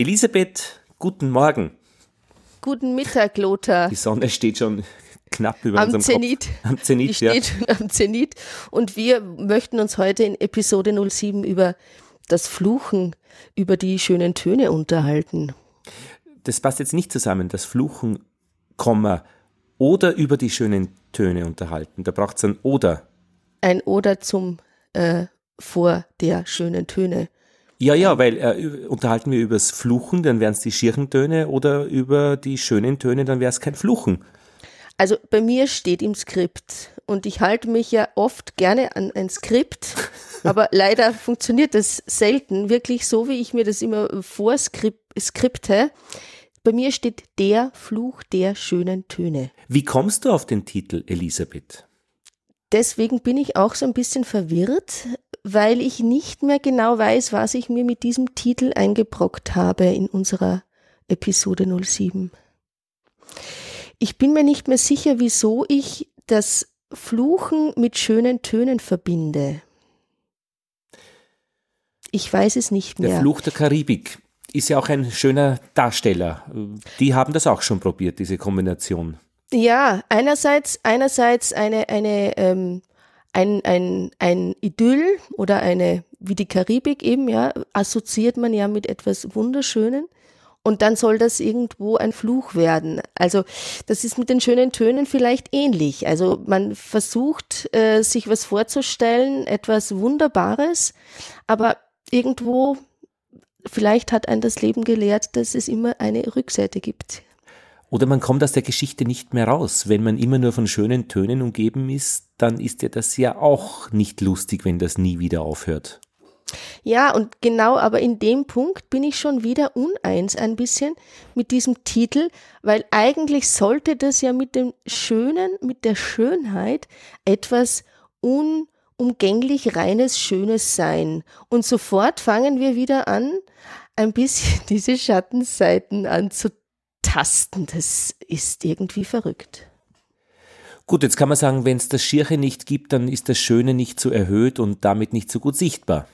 Elisabeth, guten Morgen. Guten Mittag, Lothar. Die Sonne steht schon knapp über am unserem Zenit. Kopf. Am Zenit. Die steht schon am Zenit. Und wir möchten uns heute in Episode 07 über das Fluchen, über die schönen Töne unterhalten. Das passt jetzt nicht zusammen, das Fluchen, Komma, oder über die schönen Töne unterhalten. Da braucht es ein Oder. Ein Oder zum äh, vor der schönen Töne. Ja, ja, weil äh, unterhalten wir übers Fluchen, dann wären es die schieren Töne oder über die schönen Töne, dann wäre es kein Fluchen. Also bei mir steht im Skript und ich halte mich ja oft gerne an ein Skript, aber leider funktioniert das selten wirklich so, wie ich mir das immer vorskripte. Bei mir steht der Fluch der schönen Töne. Wie kommst du auf den Titel, Elisabeth? Deswegen bin ich auch so ein bisschen verwirrt, weil ich nicht mehr genau weiß, was ich mir mit diesem Titel eingebrockt habe in unserer Episode 07. Ich bin mir nicht mehr sicher, wieso ich das Fluchen mit schönen Tönen verbinde. Ich weiß es nicht mehr. Der Fluch der Karibik ist ja auch ein schöner Darsteller. Die haben das auch schon probiert, diese Kombination. Ja, einerseits, einerseits eine, eine, ähm, ein, ein, ein Idyll oder eine, wie die Karibik eben, ja, assoziiert man ja mit etwas Wunderschönen. Und dann soll das irgendwo ein Fluch werden. Also das ist mit den schönen Tönen vielleicht ähnlich. Also man versucht, äh, sich was vorzustellen, etwas Wunderbares, aber irgendwo, vielleicht hat ein das Leben gelehrt, dass es immer eine Rückseite gibt. Oder man kommt aus der Geschichte nicht mehr raus. Wenn man immer nur von schönen Tönen umgeben ist, dann ist ja das ja auch nicht lustig, wenn das nie wieder aufhört. Ja, und genau, aber in dem Punkt bin ich schon wieder uneins ein bisschen mit diesem Titel, weil eigentlich sollte das ja mit dem Schönen, mit der Schönheit etwas unumgänglich reines Schönes sein. Und sofort fangen wir wieder an, ein bisschen diese Schattenseiten anzutasten. Das ist irgendwie verrückt. Gut, jetzt kann man sagen, wenn es das Schirche nicht gibt, dann ist das Schöne nicht so erhöht und damit nicht so gut sichtbar.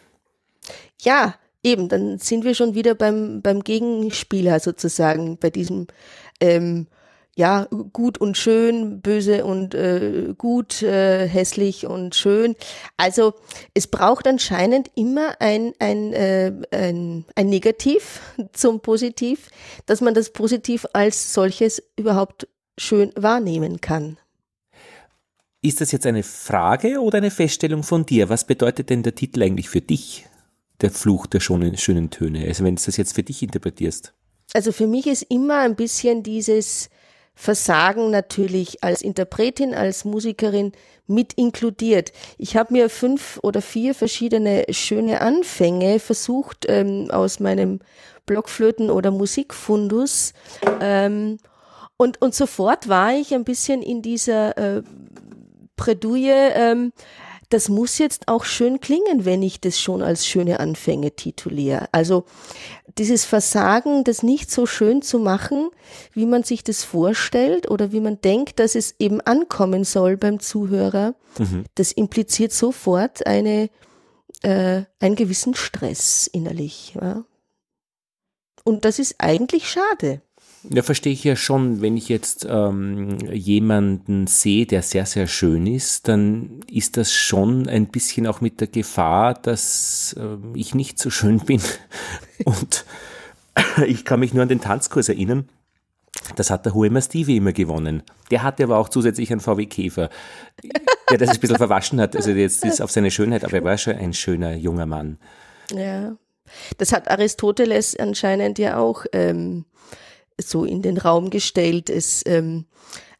Ja, eben, dann sind wir schon wieder beim, beim Gegenspieler sozusagen, bei diesem, ähm, ja, gut und schön, böse und äh, gut, äh, hässlich und schön. Also es braucht anscheinend immer ein, ein, äh, ein, ein Negativ zum Positiv, dass man das Positiv als solches überhaupt schön wahrnehmen kann. Ist das jetzt eine Frage oder eine Feststellung von dir? Was bedeutet denn der Titel eigentlich für dich? der Fluch der schönen, schönen Töne? Also wenn du das jetzt für dich interpretierst. Also für mich ist immer ein bisschen dieses Versagen natürlich als Interpretin, als Musikerin mit inkludiert. Ich habe mir fünf oder vier verschiedene schöne Anfänge versucht ähm, aus meinem Blockflöten- oder Musikfundus. Ähm, und, und sofort war ich ein bisschen in dieser äh, Bredouille, ähm, das muss jetzt auch schön klingen, wenn ich das schon als schöne Anfänge tituliere. Also dieses Versagen, das nicht so schön zu machen, wie man sich das vorstellt oder wie man denkt, dass es eben ankommen soll beim Zuhörer, mhm. das impliziert sofort eine, äh, einen gewissen Stress innerlich. Ja? Und das ist eigentlich schade. Ja, verstehe ich ja schon, wenn ich jetzt ähm, jemanden sehe, der sehr, sehr schön ist, dann ist das schon ein bisschen auch mit der Gefahr, dass äh, ich nicht so schön bin. Und ich kann mich nur an den Tanzkurs erinnern. Das hat der Huemer Stevie immer gewonnen. Der hatte aber auch zusätzlich einen VW Käfer, der das ein bisschen verwaschen hat. Also jetzt ist auf seine Schönheit, aber er war schon ein schöner junger Mann. Ja. Das hat Aristoteles anscheinend ja auch ähm, so in den Raum gestellt. Es, ähm,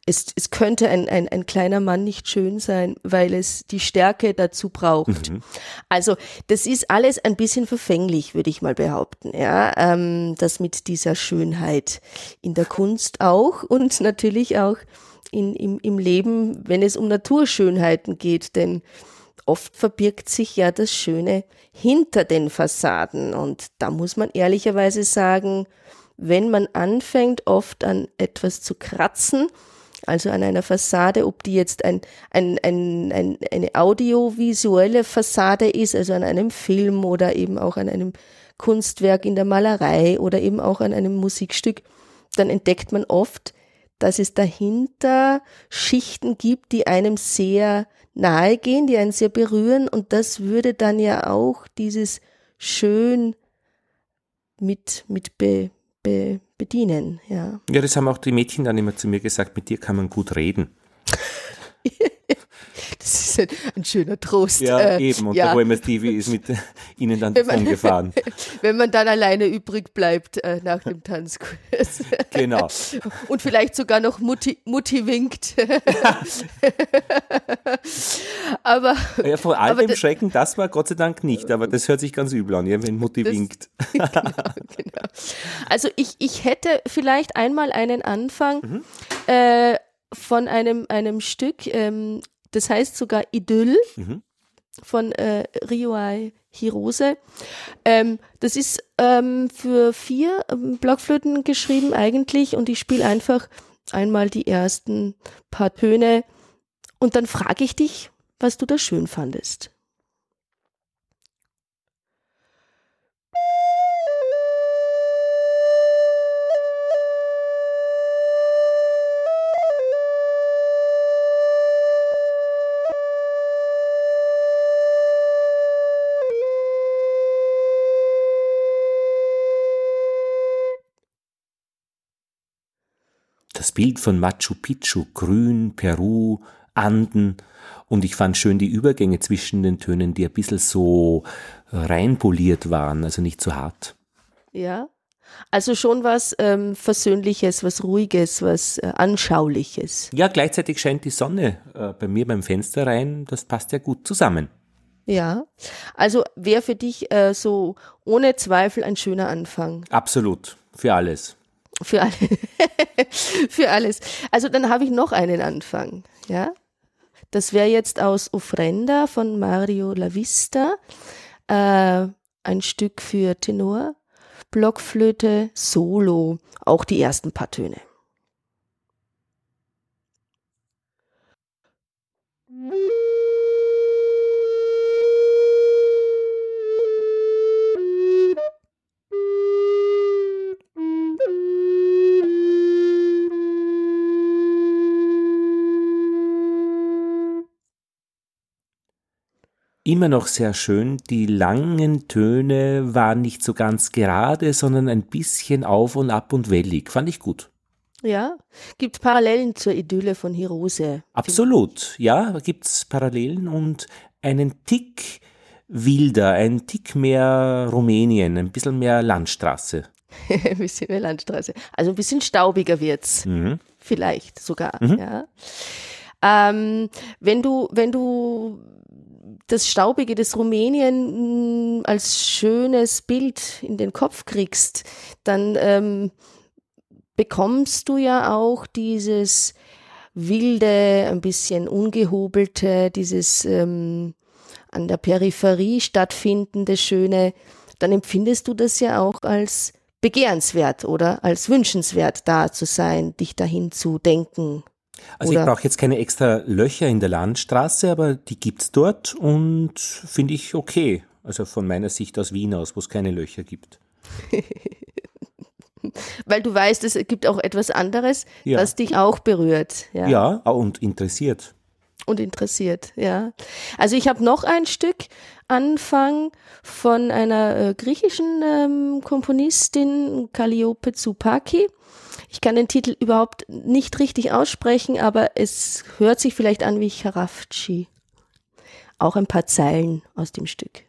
es, es könnte ein, ein, ein kleiner Mann nicht schön sein, weil es die Stärke dazu braucht. Mhm. Also das ist alles ein bisschen verfänglich, würde ich mal behaupten. Ja, ähm, das mit dieser Schönheit in der Kunst auch und natürlich auch in, im, im Leben, wenn es um Naturschönheiten geht, denn oft verbirgt sich ja das Schöne hinter den Fassaden und da muss man ehrlicherweise sagen, wenn man anfängt, oft an etwas zu kratzen, also an einer Fassade, ob die jetzt ein, ein, ein, ein, eine audiovisuelle Fassade ist, also an einem Film oder eben auch an einem Kunstwerk in der Malerei oder eben auch an einem Musikstück, dann entdeckt man oft, dass es dahinter Schichten gibt, die einem sehr nahe gehen, die einen sehr berühren. Und das würde dann ja auch dieses schön mit, mit be, be, bedienen, ja. Ja, das haben auch die Mädchen dann immer zu mir gesagt, mit dir kann man gut reden. Das ist ein, ein schöner Trost. Ja, äh, eben. Und ja. der Wollmer Stevie ist mit ihnen dann davon gefahren. Wenn man dann alleine übrig bleibt äh, nach dem Tanzkurs. Genau. Und vielleicht sogar noch Mutti, Mutti winkt. aber. Ja, vor all dem Schrecken, das war Gott sei Dank nicht, aber das hört sich ganz übel an, ja, wenn Mutti das, winkt. genau, genau. Also ich, ich hätte vielleicht einmal einen Anfang. Mhm. Äh, von einem, einem Stück, ähm, das heißt sogar Idyll mhm. von äh, Ryoai Hirose. Ähm, das ist ähm, für vier ähm, Blockflöten geschrieben eigentlich und ich spiele einfach einmal die ersten paar Töne und dann frage ich dich, was du da schön fandest. Das Bild von Machu Picchu, Grün, Peru, Anden. Und ich fand schön die Übergänge zwischen den Tönen, die ein bisschen so reinpoliert waren, also nicht zu so hart. Ja, also schon was ähm, Versöhnliches, was Ruhiges, was äh, Anschauliches. Ja, gleichzeitig scheint die Sonne äh, bei mir beim Fenster rein. Das passt ja gut zusammen. Ja, also wäre für dich äh, so ohne Zweifel ein schöner Anfang. Absolut, für alles. Für, alle, für alles. Also dann habe ich noch einen Anfang. Ja, das wäre jetzt aus Ofrenda von Mario Lavista, äh, ein Stück für Tenor, Blockflöte, Solo, auch die ersten paar Töne. Immer noch sehr schön. Die langen Töne waren nicht so ganz gerade, sondern ein bisschen auf und ab und wellig. Fand ich gut. Ja, gibt Parallelen zur Idylle von Hirose. Absolut, ja, gibt es Parallelen und einen Tick wilder, ein Tick mehr Rumänien, ein bisschen mehr Landstraße. ein bisschen mehr Landstraße. Also ein bisschen staubiger wird's. Mhm. Vielleicht sogar, mhm. ja. Ähm, wenn du, wenn du das Staubige des Rumänien mm, als schönes Bild in den Kopf kriegst, dann ähm, bekommst du ja auch dieses wilde, ein bisschen ungehobelte, dieses ähm, an der Peripherie stattfindende Schöne, dann empfindest du das ja auch als begehrenswert oder als wünschenswert da zu sein, dich dahin zu denken, also Oder ich brauche jetzt keine extra Löcher in der Landstraße, aber die gibt es dort und finde ich okay. Also von meiner Sicht aus Wien aus, wo es keine Löcher gibt. Weil du weißt, es gibt auch etwas anderes, ja. das dich auch berührt. Ja, ja und interessiert. Und interessiert, ja. Also ich habe noch ein Stück Anfang von einer äh, griechischen ähm, Komponistin, Calliope Tsupaki. Ich kann den Titel überhaupt nicht richtig aussprechen, aber es hört sich vielleicht an wie Charafci. Auch ein paar Zeilen aus dem Stück.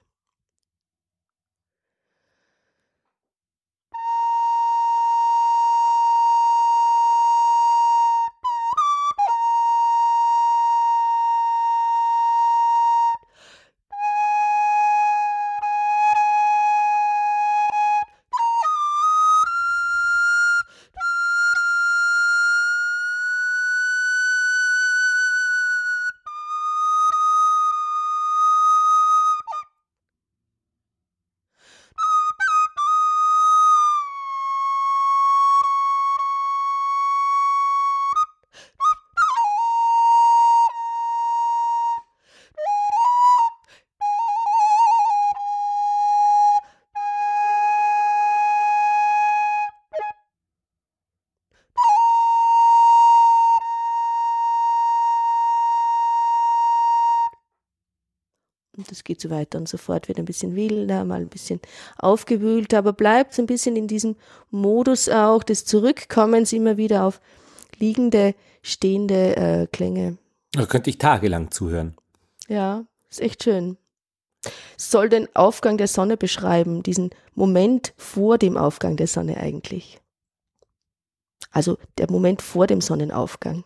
Geht so weiter und so fort, wird ein bisschen wilder, mal ein bisschen aufgewühlt, aber bleibt so ein bisschen in diesem Modus auch des Zurückkommens immer wieder auf liegende, stehende äh, Klänge. Da könnte ich tagelang zuhören. Ja, ist echt schön. Soll den Aufgang der Sonne beschreiben, diesen Moment vor dem Aufgang der Sonne eigentlich. Also der Moment vor dem Sonnenaufgang.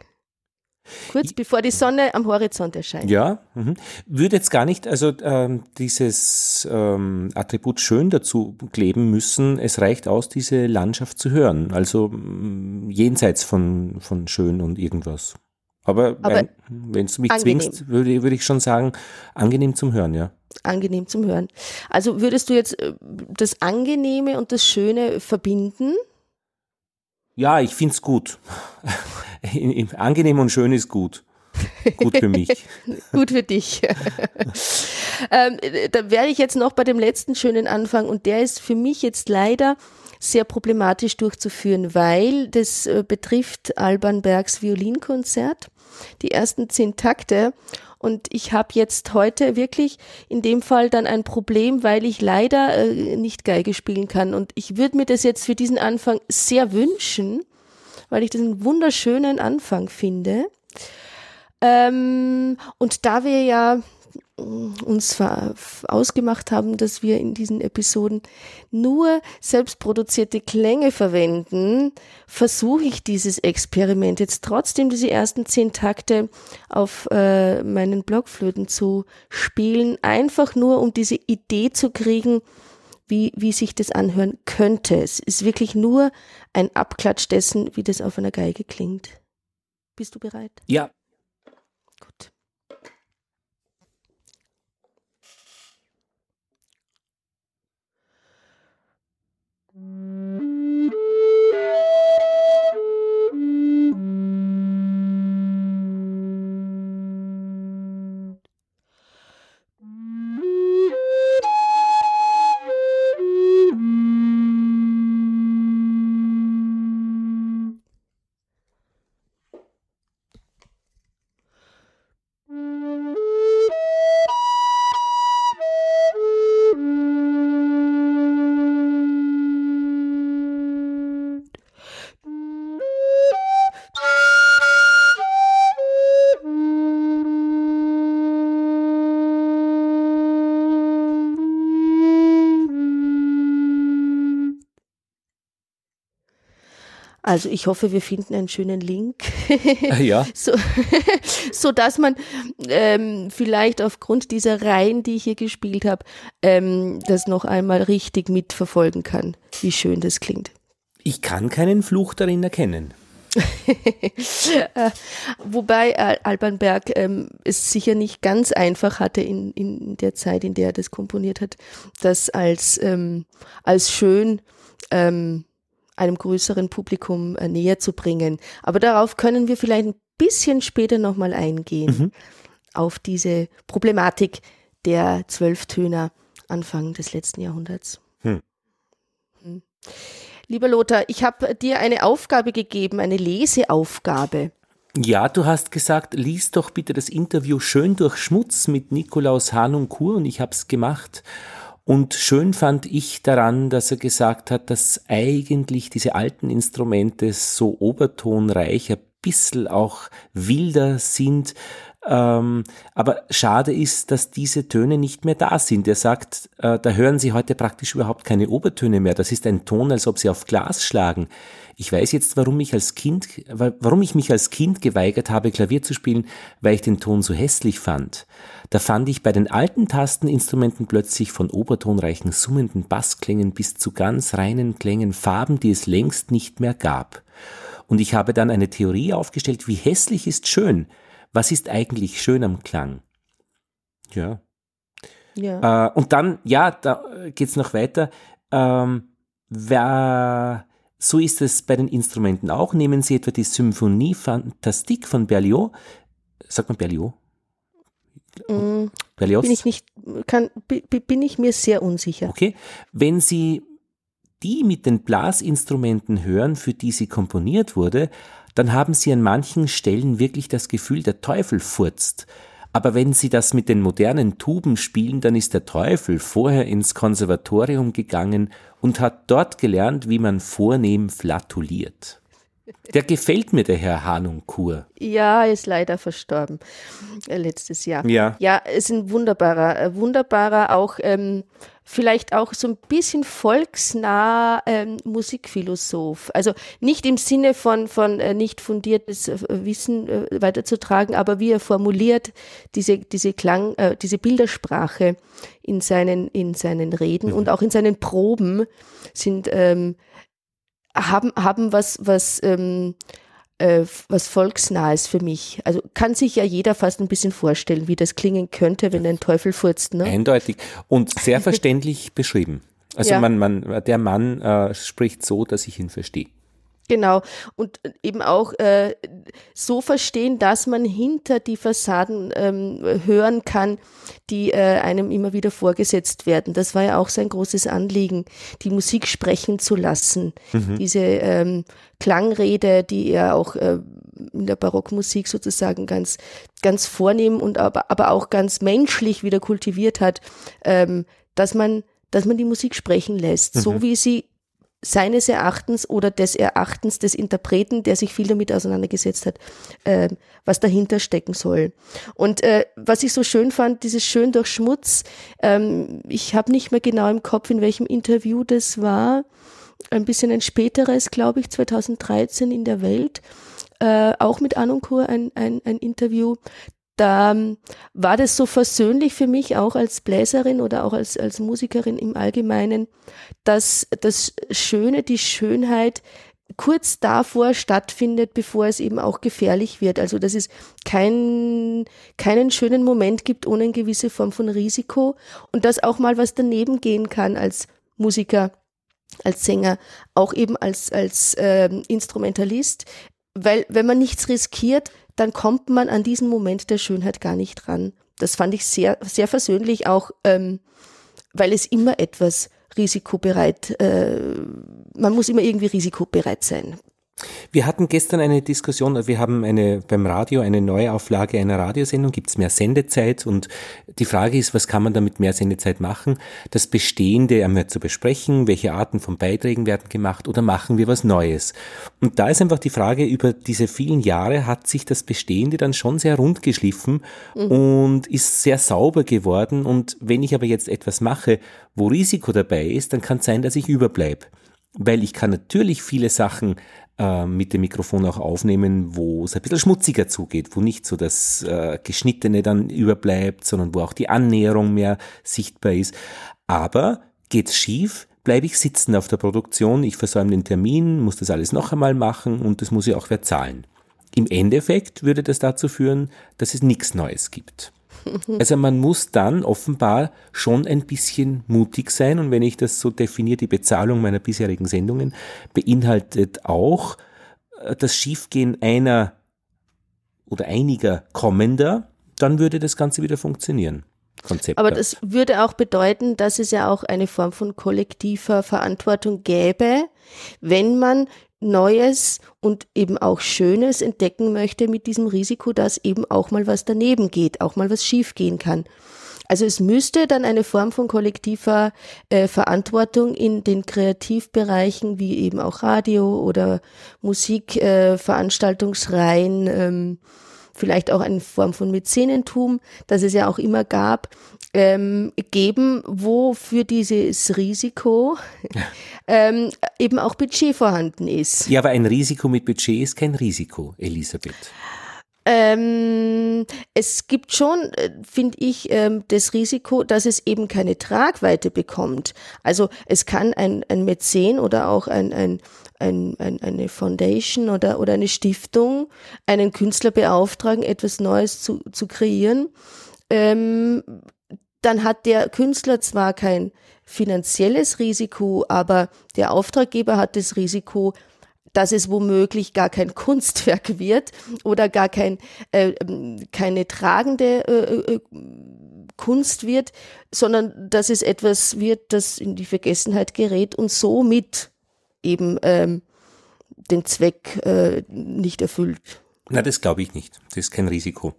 Kurz bevor die Sonne am Horizont erscheint. Ja, mhm. würde jetzt gar nicht also ähm, dieses ähm, Attribut schön dazu kleben müssen. Es reicht aus, diese Landschaft zu hören. Also mh, jenseits von, von schön und irgendwas. Aber, Aber wenn du mich angenehm. zwingst, würde, würde ich schon sagen, angenehm zum Hören, ja. Angenehm zum Hören. Also würdest du jetzt äh, das Angenehme und das Schöne verbinden? Ja, ich find's gut. Angenehm und schön ist gut. Gut für mich. Gut für dich. ähm, da werde ich jetzt noch bei dem letzten schönen Anfang und der ist für mich jetzt leider sehr problematisch durchzuführen, weil das äh, betrifft Alban Bergs Violinkonzert, die ersten zehn Takte. Und ich habe jetzt heute wirklich in dem Fall dann ein Problem, weil ich leider äh, nicht Geige spielen kann. Und ich würde mir das jetzt für diesen Anfang sehr wünschen, weil ich das einen wunderschönen Anfang finde. Ähm, und da wir ja uns ausgemacht haben, dass wir in diesen Episoden nur selbstproduzierte Klänge verwenden, versuche ich dieses Experiment jetzt trotzdem diese ersten zehn Takte auf äh, meinen Blockflöten zu spielen, einfach nur um diese Idee zu kriegen, wie, wie sich das anhören könnte. Es ist wirklich nur ein Abklatsch dessen, wie das auf einer Geige klingt. Bist du bereit? Ja. Also ich hoffe, wir finden einen schönen Link, Ja. so, so dass man ähm, vielleicht aufgrund dieser Reihen, die ich hier gespielt habe, ähm, das noch einmal richtig mitverfolgen kann, wie schön das klingt. Ich kann keinen Fluch darin erkennen. Äh, Wobei äh, Alban Berg ähm, es sicher nicht ganz einfach hatte in, in der Zeit, in der er das komponiert hat, das als, ähm, als schön ähm, einem größeren Publikum äh, näher zu bringen. Aber darauf können wir vielleicht ein bisschen später nochmal eingehen, Mhm. auf diese Problematik der Zwölftöner Anfang des letzten Jahrhunderts. Hm. Hm. Lieber Lothar, ich habe dir eine Aufgabe gegeben, eine Leseaufgabe. Ja, du hast gesagt, lies doch bitte das Interview Schön durch Schmutz mit Nikolaus Hanunkur und ich habe es gemacht. Und schön fand ich daran, dass er gesagt hat, dass eigentlich diese alten Instrumente so obertonreich, ein bisschen auch wilder sind. Ähm, aber schade ist, dass diese Töne nicht mehr da sind. Er sagt, äh, da hören Sie heute praktisch überhaupt keine Obertöne mehr. Das ist ein Ton, als ob Sie auf Glas schlagen. Ich weiß jetzt, warum ich als Kind, warum ich mich als Kind geweigert habe, Klavier zu spielen, weil ich den Ton so hässlich fand. Da fand ich bei den alten Tasteninstrumenten plötzlich von obertonreichen summenden Bassklängen bis zu ganz reinen Klängen Farben, die es längst nicht mehr gab. Und ich habe dann eine Theorie aufgestellt, wie hässlich ist schön. Was ist eigentlich schön am Klang? Ja. Ja. Äh, und dann, ja, da geht's noch weiter. Ähm, wer, so ist es bei den Instrumenten auch. Nehmen Sie etwa die Symphonie Fantastique von Berlioz. Sagt man Berlioz? Mm, Berlioz? bin ich nicht, kann, bi- bi- bin ich mir sehr unsicher. Okay. Wenn Sie die mit den Blasinstrumenten hören, für die sie komponiert wurde, dann haben Sie an manchen Stellen wirklich das Gefühl, der Teufel furzt. Aber wenn Sie das mit den modernen Tuben spielen, dann ist der Teufel vorher ins Konservatorium gegangen und hat dort gelernt, wie man vornehm flatuliert. Der gefällt mir, der Herr Hanunkur. Ja, ist leider verstorben äh, letztes Jahr. Ja. Ja, ist ein wunderbarer, äh, wunderbarer, auch ähm, vielleicht auch so ein bisschen volksnah ähm, Musikphilosoph. Also nicht im Sinne von, von äh, nicht fundiertes äh, Wissen äh, weiterzutragen, aber wie er formuliert, diese, diese Klang, äh, diese Bildersprache in seinen, in seinen Reden Mhm. und auch in seinen Proben sind, ähm, haben, haben was, was, ähm, äh, was Volksnahes für mich. Also kann sich ja jeder fast ein bisschen vorstellen, wie das klingen könnte, wenn ein Teufel furzt. Ne? Eindeutig und sehr verständlich beschrieben. Also Ja. man, man, der Mann äh, spricht so, dass ich ihn verstehe. Genau. Und eben auch äh, so verstehen, dass man hinter die Fassaden ähm, hören kann, die äh, einem immer wieder vorgesetzt werden. Das war ja auch sein großes Anliegen, die Musik sprechen zu lassen. Diese ähm, Klangrede, die er auch äh, in der Barockmusik sozusagen ganz, ganz vornehm und aber, aber auch ganz menschlich wieder kultiviert hat, ähm, dass man, dass man die Musik sprechen lässt, so wie sie seines Erachtens oder des Erachtens des Interpreten, der sich viel damit auseinandergesetzt hat, äh, was dahinter stecken soll. Und äh, was ich so schön fand, dieses Schön durch Schmutz, ähm, ich habe nicht mehr genau im Kopf, in welchem Interview das war, ein bisschen ein späteres, glaube ich, 2013 in der Welt, äh, auch mit Anunkur ein, ein, ein Interview. Da ähm, war das so versöhnlich für mich, auch als Bläserin oder auch als, als Musikerin im Allgemeinen, dass das Schöne, die Schönheit kurz davor stattfindet, bevor es eben auch gefährlich wird. Also dass es kein, keinen schönen Moment gibt ohne eine gewisse Form von Risiko und dass auch mal was daneben gehen kann als Musiker, als Sänger, auch eben als, als ähm, Instrumentalist. Weil wenn man nichts riskiert, dann kommt man an diesen Moment der Schönheit gar nicht ran. Das fand ich sehr, sehr versöhnlich, auch ähm, weil es immer etwas risikobereit, äh, man muss immer irgendwie risikobereit sein. Wir hatten gestern eine Diskussion, wir haben eine, beim Radio eine Neuauflage einer Radiosendung, gibt es mehr Sendezeit und die Frage ist, was kann man damit mehr Sendezeit machen? Das Bestehende einmal zu besprechen, welche Arten von Beiträgen werden gemacht oder machen wir was Neues? Und da ist einfach die Frage, über diese vielen Jahre hat sich das Bestehende dann schon sehr rund geschliffen und ist sehr sauber geworden und wenn ich aber jetzt etwas mache, wo Risiko dabei ist, dann kann es sein, dass ich überbleibe. Weil ich kann natürlich viele Sachen äh, mit dem Mikrofon auch aufnehmen, wo es ein bisschen schmutziger zugeht, wo nicht so das äh, Geschnittene dann überbleibt, sondern wo auch die Annäherung mehr sichtbar ist. Aber geht's schief, bleibe ich sitzen auf der Produktion, ich versäume den Termin, muss das alles noch einmal machen und das muss ja auch wer zahlen. Im Endeffekt würde das dazu führen, dass es nichts Neues gibt. Also man muss dann offenbar schon ein bisschen mutig sein und wenn ich das so definiere, die Bezahlung meiner bisherigen Sendungen beinhaltet auch äh, das Schiefgehen einer oder einiger kommender, dann würde das Ganze wieder funktionieren. Konzept. Aber das würde auch bedeuten, dass es ja auch eine Form von kollektiver Verantwortung gäbe, wenn man Neues und eben auch Schönes entdecken möchte mit diesem Risiko, dass eben auch mal was daneben geht, auch mal was schief gehen kann. Also es müsste dann eine Form von kollektiver äh, Verantwortung in den Kreativbereichen wie eben auch Radio oder Musikveranstaltungsreihen, äh, ähm, vielleicht auch eine Form von Mäzenentum, das es ja auch immer gab, ähm, geben, wo für dieses Risiko ähm, eben auch Budget vorhanden ist. ja, aber ein Risiko mit Budget ist kein Risiko, Elisabeth. Ähm, es gibt schon, finde ich, ähm, das Risiko, dass es eben keine Tragweite bekommt. Also es kann ein, ein Mäzen oder auch ein, ein, ein, ein, eine Foundation oder, oder eine Stiftung einen Künstler beauftragen, etwas Neues zu, zu kreieren. Ähm, dann hat der Künstler zwar kein finanzielles Risiko, aber der Auftraggeber hat das Risiko, dass es womöglich gar kein Kunstwerk wird oder gar kein, äh, keine tragende äh, äh, Kunst wird, sondern dass es etwas wird, das in die Vergessenheit gerät und somit eben ähm, den Zweck äh, nicht erfüllt. Na, das glaube ich nicht. Das ist kein Risiko.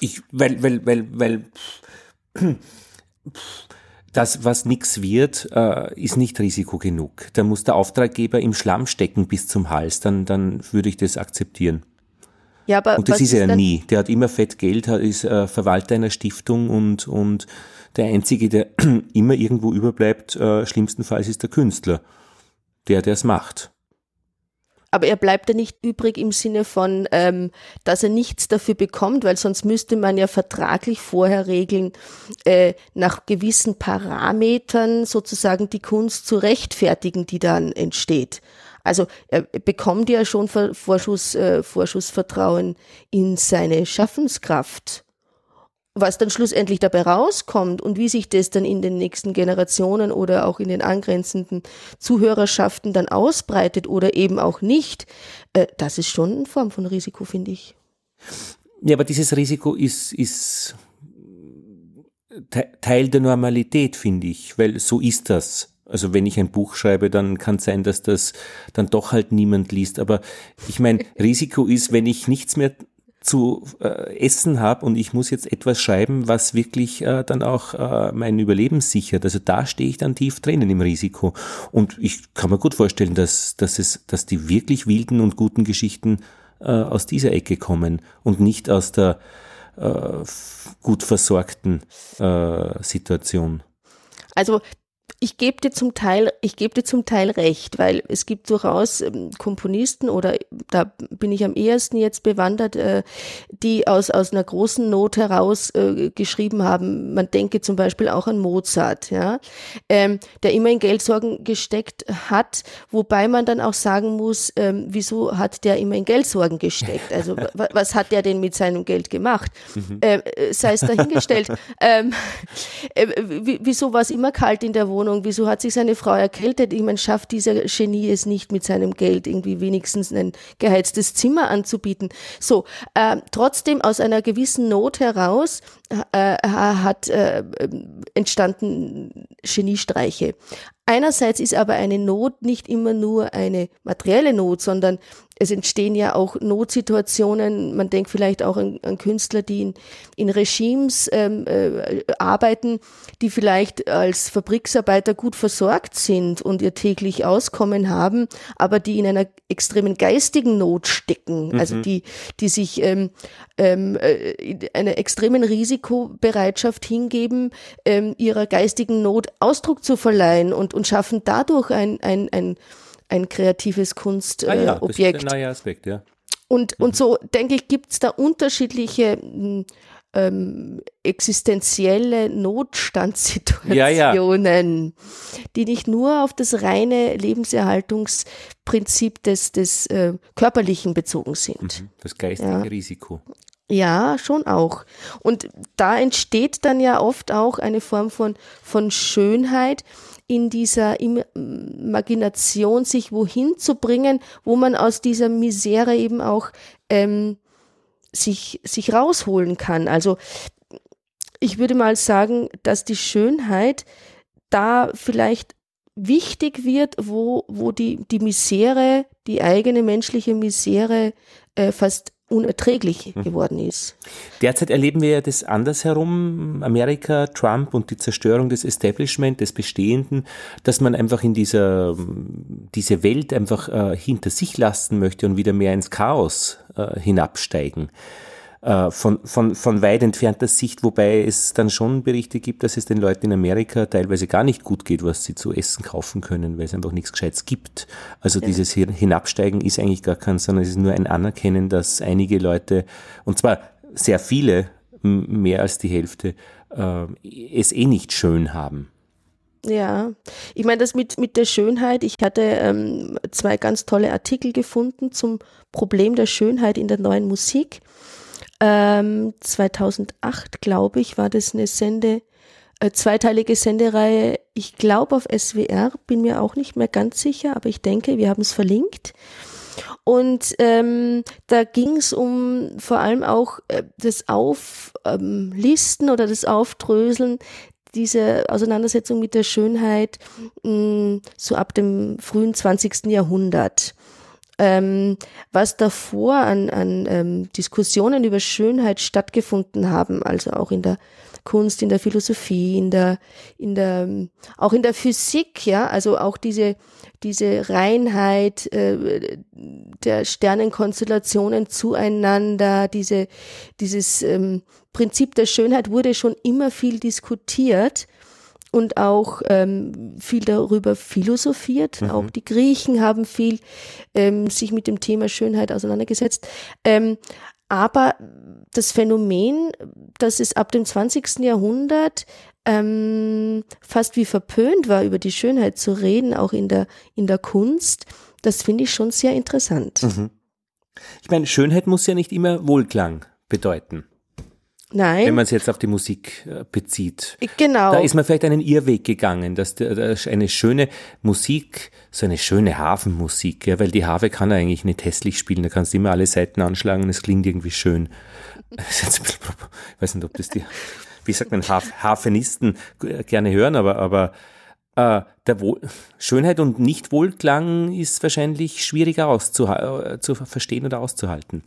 Ich, weil, weil, weil, weil das, was nichts wird, äh, ist nicht Risiko genug. Da muss der Auftraggeber im Schlamm stecken bis zum Hals, dann, dann würde ich das akzeptieren. Ja, aber und das ist er nie. Der hat immer fett Geld, ist äh, Verwalter einer Stiftung und, und der Einzige, der immer irgendwo überbleibt, äh, schlimmstenfalls ist der Künstler, der, der es macht. Aber er bleibt ja nicht übrig im Sinne von, ähm, dass er nichts dafür bekommt, weil sonst müsste man ja vertraglich vorher regeln, äh, nach gewissen Parametern sozusagen die Kunst zu rechtfertigen, die dann entsteht. Also er bekommt ja schon Vorschuss, äh, Vorschussvertrauen in seine Schaffenskraft was dann schlussendlich dabei rauskommt und wie sich das dann in den nächsten Generationen oder auch in den angrenzenden Zuhörerschaften dann ausbreitet oder eben auch nicht, äh, das ist schon eine Form von Risiko, finde ich. Ja, aber dieses Risiko ist, ist Teil der Normalität, finde ich, weil so ist das. Also wenn ich ein Buch schreibe, dann kann es sein, dass das dann doch halt niemand liest. Aber ich meine, Risiko ist, wenn ich nichts mehr zu äh, essen habe und ich muss jetzt etwas schreiben, was wirklich äh, dann auch äh, mein Überleben sichert. Also da stehe ich dann tief drinnen im Risiko. Und ich kann mir gut vorstellen, dass, dass, es, dass die wirklich wilden und guten Geschichten äh, aus dieser Ecke kommen und nicht aus der äh, gut versorgten äh, Situation. Also ich gebe dir zum Teil, ich gebe dir zum Teil recht, weil es gibt durchaus ähm, Komponisten oder da bin ich am ehesten jetzt bewandert, äh, die aus aus einer großen Not heraus äh, geschrieben haben. Man denke zum Beispiel auch an Mozart, ja, ähm, der immer in Geldsorgen gesteckt hat, wobei man dann auch sagen muss, ähm, wieso hat der immer in Geldsorgen gesteckt? Also was hat der denn mit seinem Geld gemacht? Mhm. Äh, sei es dahingestellt. wieso war es immer kalt in der Wohnung? Wohnung, wieso hat sich seine Frau erkältet? Ich meine, schafft dieser Genie es nicht mit seinem Geld irgendwie wenigstens ein geheiztes Zimmer anzubieten. So, äh, trotzdem aus einer gewissen Not heraus äh, hat äh, entstanden Geniestreiche. Einerseits ist aber eine Not nicht immer nur eine materielle Not, sondern es entstehen ja auch Notsituationen. Man denkt vielleicht auch an, an Künstler, die in, in Regimes ähm, äh, arbeiten, die vielleicht als Fabriksarbeiter gut versorgt sind und ihr täglich Auskommen haben, aber die in einer extremen geistigen Not stecken. Also mhm. Also die, die sich ähm, ähm, äh, einer extremen Risikobereitschaft hingeben, ähm, ihrer geistigen Not Ausdruck zu verleihen und, und schaffen dadurch ein, ein, ein ein kreatives Kunstobjekt. Ah ja, das ist ein neuer Aspekt, ja. Und, mhm. und so, denke ich, gibt es da unterschiedliche hm, ähm, existenzielle Notstandssituationen, ja, ja. die nicht nur auf das reine Lebenserhaltungsprinzip des, des äh, Körperlichen bezogen sind. Mhm, das geistige ja. Risiko. Ja, schon auch. Und da entsteht dann ja oft auch eine Form von, von Schönheit, in dieser Imagination sich wohin zu bringen, wo man aus dieser Misere eben auch ähm, sich, sich rausholen kann. Also ich würde mal sagen, dass die Schönheit da vielleicht wichtig wird, wo, wo die, die Misere, die eigene menschliche Misere äh, fast unerträglich hm. geworden ist. Derzeit erleben wir ja das andersherum, Amerika, Trump und die Zerstörung des Establishment, des Bestehenden, dass man einfach in dieser diese Welt einfach äh, hinter sich lassen möchte und wieder mehr ins Chaos äh, hinabsteigen. Äh, von, von, von weit entfernter Sicht, wobei es dann schon Berichte gibt, dass es den Leuten in Amerika teilweise gar nicht gut geht, was sie zu essen kaufen können, weil es einfach nichts Gescheites gibt. Also ja. dieses Hinabsteigen ist eigentlich gar kein, sondern es ist nur ein Anerkennen, dass einige Leute, und zwar sehr viele, mehr als die Hälfte, äh, es eh nicht schön haben. Ja, ich meine, das mit, mit der Schönheit, ich hatte ähm, zwei ganz tolle Artikel gefunden zum Problem der Schönheit in der neuen Musik. Ähm, 2008, glaube ich, war das eine Sende, äh, zweiteilige Sendereihe, ich glaube auf SWR, bin mir auch nicht mehr ganz sicher, aber ich denke, wir haben es verlinkt. Und ähm, da ging es um vor allem auch äh, das Auflisten ähm, oder das Aufdröseln diese Auseinandersetzung mit der Schönheit mh, mm, so ab dem frühen 20. Jahrhundert. Ähm, was davor an, an ähm, Diskussionen über Schönheit stattgefunden haben, also auch in der Kunst, in der Philosophie, in der, in der, auch in der Physik, ja, also auch diese, diese Reinheit äh, der Sternenkonstellationen zueinander, diese, dieses ähm, Prinzip der Schönheit wurde schon immer viel diskutiert und auch ähm, viel darüber philosophiert. Mhm. Auch die Griechen haben viel ähm, sich mit dem Thema Schönheit auseinandergesetzt. Ähm, aber das Phänomen, dass es ab dem 20. Jahrhundert ähm, fast wie verpönt war, über die Schönheit zu reden, auch in der, in der Kunst, das finde ich schon sehr interessant. Mhm. Ich meine, Schönheit muss ja nicht immer Wohlklang bedeuten. Nein. Wenn man es jetzt auf die Musik äh, bezieht. Genau. Da ist man vielleicht einen Irrweg gegangen, dass eine schöne Musik, so eine schöne Hafenmusik, ja, weil die Harfe kann eigentlich nicht hässlich spielen, da kannst du immer alle Seiten anschlagen und es klingt irgendwie schön. Ich weiß nicht, ob das die, wie sagt man, Hafenisten gerne hören, aber, aber äh, der Wohl Schönheit und Nicht-Wohlklang ist wahrscheinlich schwieriger auszuha zu verstehen oder auszuhalten.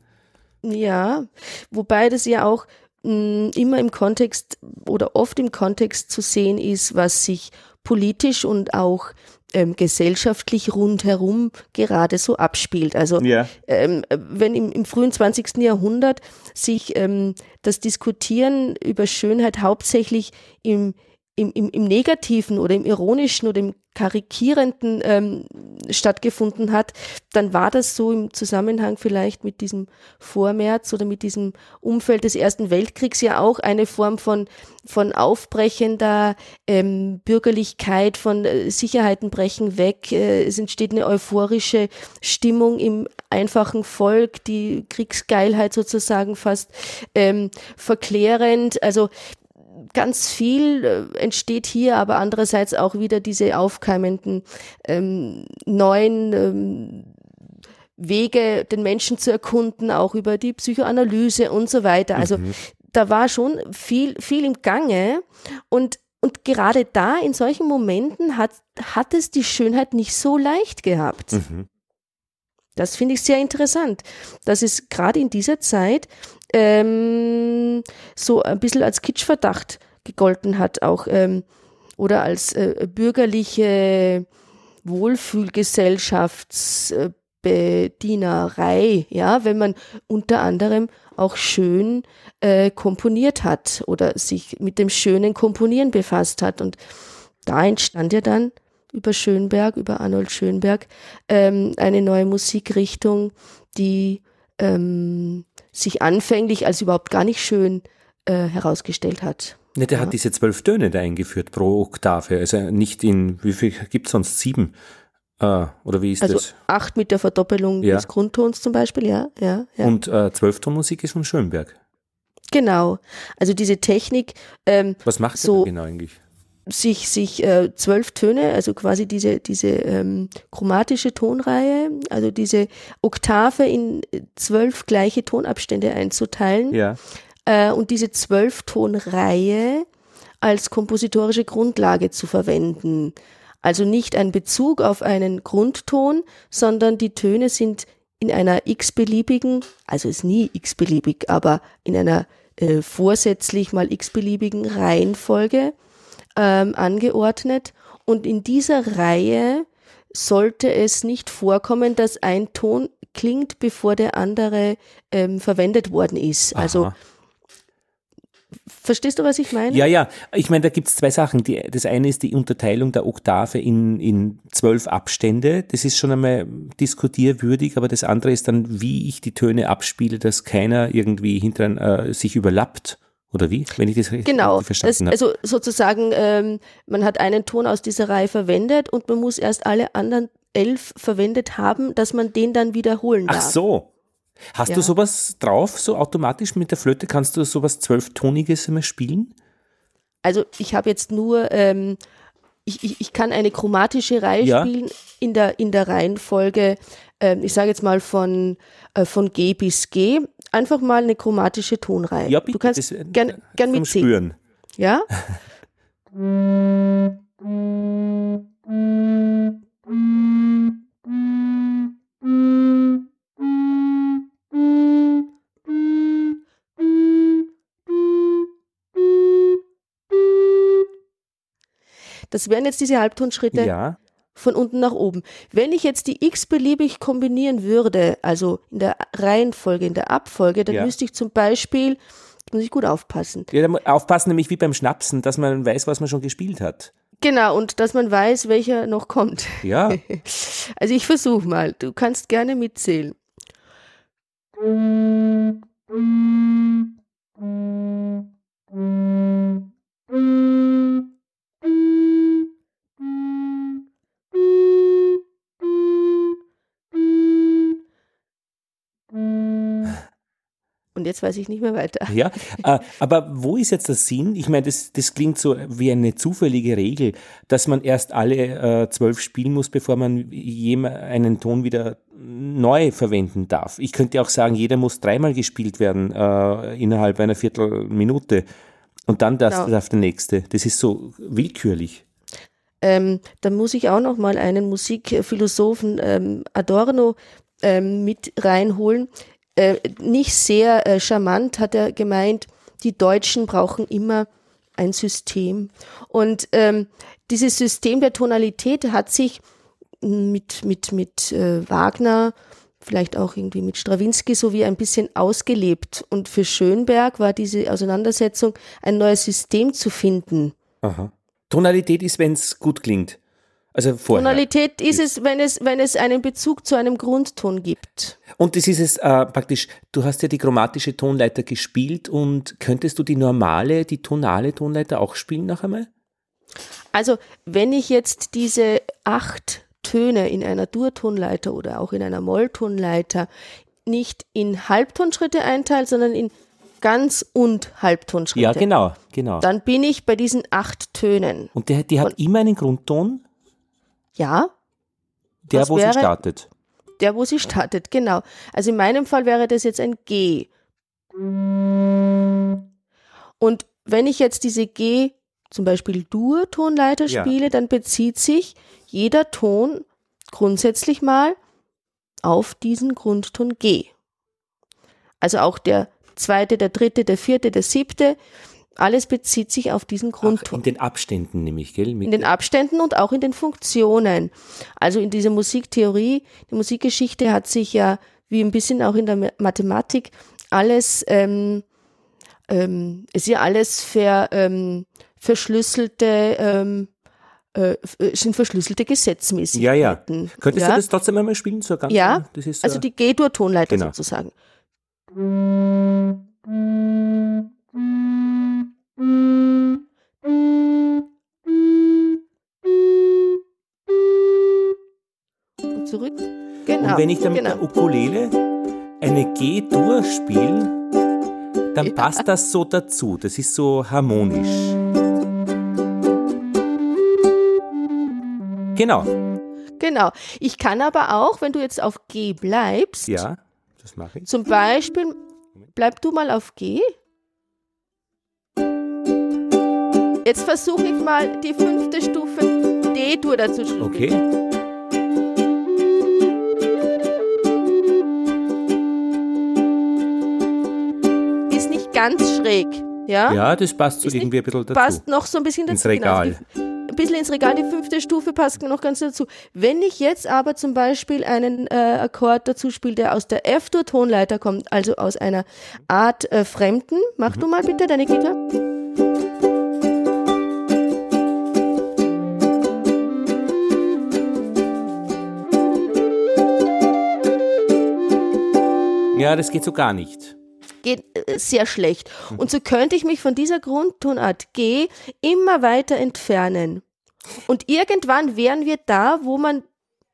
Ja, wobei das ja auch immer im Kontext oder oft im Kontext zu sehen ist, was sich politisch und auch ähm, gesellschaftlich rundherum gerade so abspielt. Also ja. ähm, wenn im, im, frühen 20. Jahrhundert sich ähm, das Diskutieren über Schönheit hauptsächlich im im, im, im Negativen oder im Ironischen oder im Karikierenden ähm, stattgefunden hat, dann war das so im Zusammenhang vielleicht mit diesem Vormärz oder mit diesem Umfeld des Ersten Weltkriegs ja auch eine Form von, von aufbrechender ähm, Bürgerlichkeit, von äh, Sicherheiten brechen weg. Äh, es entsteht eine euphorische Stimmung im einfachen Volk, die Kriegsgeilheit sozusagen fast ähm, verklärend. Also ganz viel äh, entsteht hier, aber andererseits auch wieder diese aufkeimenden ähm, neuen ähm, Wege, den Menschen zu erkunden, auch über die Psychoanalyse und so weiter. Also mhm. da war schon viel, viel im Gange und und gerade da, in solchen Momenten, hat, hat es die Schönheit nicht so leicht gehabt. Mhm. Das finde ich sehr interessant, dass es gerade in dieser Zeit ähm, so ein bisschen als Kitschverdacht gegolten hat, auch ähm, oder als äh, bürgerliche Wohlfühlgesellschaftsbedienerei, ja, wenn man unter anderem auch schön äh, komponiert hat oder sich mit dem schönen Komponieren befasst hat. Und da entstand ja dann über Schönberg, über Arnold Schönberg, ähm, eine neue Musikrichtung, die ähm, sich anfänglich als überhaupt gar nicht schön äh, herausgestellt hat. Ne, der ja. hat diese zwölf Töne da eingeführt pro Oktave. Also nicht in, wie viel gibt es sonst? Sieben? Äh, oder wie ist also das? Acht mit der Verdoppelung ja. des Grundtons zum Beispiel, ja. ja, ja. Und äh, Zwölftonmusik ist von Schönberg. Genau. Also diese Technik. Ähm, Was macht so, genau eigentlich? Sich, sich äh, zwölf Töne, also quasi diese, diese ähm, chromatische Tonreihe, also diese Oktave in zwölf gleiche Tonabstände einzuteilen ja. äh, und diese zwölf Tonreihe als kompositorische Grundlage zu verwenden. Also nicht ein Bezug auf einen Grundton, sondern die Töne sind in einer x-beliebigen, also ist nie x-beliebig, aber in einer äh, vorsätzlich mal x-beliebigen Reihenfolge ähm, angeordnet. Und in dieser Reihe sollte es nicht vorkommen, dass ein Ton klingt, bevor der andere ähm, verwendet worden ist. Also Aha. Verstehst du, was ich meine? Ja, ja. Ich meine, da gibt es zwei Sachen. Die, das eine ist die Unterteilung der Oktave in, in zwölf Abstände. Das ist schon einmal diskutierwürdig, aber das andere ist dann, wie ich die Töne abspiele, dass keiner irgendwie hinter äh, sich überlappt oder wie, wenn ich das richtig genau. verstanden habe? Also sozusagen, ähm, man hat einen Ton aus dieser Reihe verwendet und man muss erst alle anderen elf verwendet haben, dass man den dann wiederholen darf. Ach so. Hast ja. du sowas drauf, so automatisch mit der Flöte? Kannst du sowas zwölftoniges immer spielen? Also ich habe jetzt nur, ähm, ich, ich, ich kann eine chromatische Reihe ja. spielen in der, in der Reihenfolge, ähm, ich sage jetzt mal von, äh, von G bis G einfach mal eine chromatische Tonreihe. Ja, bitte. Du kannst das, äh, gern, äh, mit Spüren. Ja? Das wären jetzt diese Halbtonschritte. Ja von unten nach oben. Wenn ich jetzt die x beliebig kombinieren würde, also in der Reihenfolge, in der Abfolge, dann Ja. müsste ich zum Beispiel, muss ich gut aufpassen. Ja, aufpassen, nämlich wie beim Schnapsen, dass man weiß, was man schon gespielt hat. Genau, und dass man weiß, welcher noch kommt. Ja. Also ich versuche mal, du kannst gerne mitzählen. Und jetzt weiß ich nicht mehr weiter. Ja, äh, aber wo ist jetzt der Sinn? Ich meine, das, das klingt so wie eine zufällige Regel, dass man erst alle äh, zwölf spielen muss, bevor man einen Ton wieder neu verwenden darf. Ich könnte auch sagen, jeder muss dreimal gespielt werden äh, innerhalb einer Viertelminute und dann darf, Genau. darf der nächste. Das ist so willkürlich. Ähm, da muss ich auch noch mal einen Musikphilosophen ähm, Adorno ähm, mit reinholen. Äh, nicht sehr äh, charmant hat er gemeint, die Deutschen brauchen immer ein System. Und ähm, dieses System der Tonalität hat sich mit, mit, mit äh, Wagner, vielleicht auch irgendwie mit Strawinski so wie ein bisschen ausgelebt. Und für Schönberg war diese Auseinandersetzung, ein neues System zu finden. Aha. Tonalität ist, wenn es gut klingt. Also vorher. Tonalität ist es, wenn es, wenn es einen Bezug zu einem Grundton gibt. Und das ist es äh, praktisch, du hast ja die chromatische Tonleiter gespielt und könntest du die normale, die tonale Tonleiter auch spielen noch einmal? Also, wenn ich jetzt diese acht Töne in einer Durtonleiter oder auch in einer Molltonleiter nicht in Halbtonschritte einteile, sondern in Ganz- und Halbtonschritte, Ja, genau, genau. dann bin ich bei diesen acht Tönen. Und der, die hat immer einen Grundton, Ja, der, wo sie wäre- startet. der, wo sie startet, genau. Also in meinem Fall wäre das jetzt ein G. Und wenn ich jetzt diese G, zum Beispiel Dur-Tonleiter Ja. spiele, dann bezieht sich jeder Ton grundsätzlich mal auf diesen Grundton G. Also auch der zweite, der dritte, der vierte, der siebte, alles bezieht sich auf diesen Grundton in den Abständen nämlich, gell? Mit, in den Abständen und auch in den Funktionen. Also in dieser Musiktheorie, die Musikgeschichte hat sich ja, wie ein bisschen auch in der Ma- Mathematik, alles, ähm, ähm, ist ja alles ver, ähm, verschlüsselte, ähm, äh, äh, sind verschlüsselte Gesetzmäßigkeiten. ja, ja. Könntest ja? du das trotzdem einmal spielen? So ganz Ja, das ist, Also äh, die G-Dur-Tonleiter Genau. sozusagen. Und zurück. Genau. Und wenn ich dann mit genau. der Ukulele eine G-Dur spiele, dann Ja. passt das so dazu. Das ist so harmonisch. Genau, Genau. Ich kann aber auch, wenn du jetzt auf G bleibst, ja, das mache ich. zum Beispiel, bleib du mal auf G. Jetzt versuche ich mal die fünfte Stufe D-Dur dazu zu spielen. Okay. Ist nicht ganz schräg. Ja? Ja, das passt so Ist nicht- irgendwie ein bisschen dazu. Passt noch so ein bisschen dazu. Ins Regal. Genau, also die, ein bisschen ins Regal. Die fünfte Stufe passt noch ganz dazu. Wenn ich jetzt aber zum Beispiel einen äh, Akkord dazu spiele, der aus der F-Dur-Tonleiter kommt, also aus einer Art äh, Fremden, mach du mal bitte deine Gitarre. Ja, das geht so gar nicht. geht äh, sehr schlecht. Und so könnte ich mich von dieser Grundtonart G immer weiter entfernen. Und irgendwann wären wir da, wo man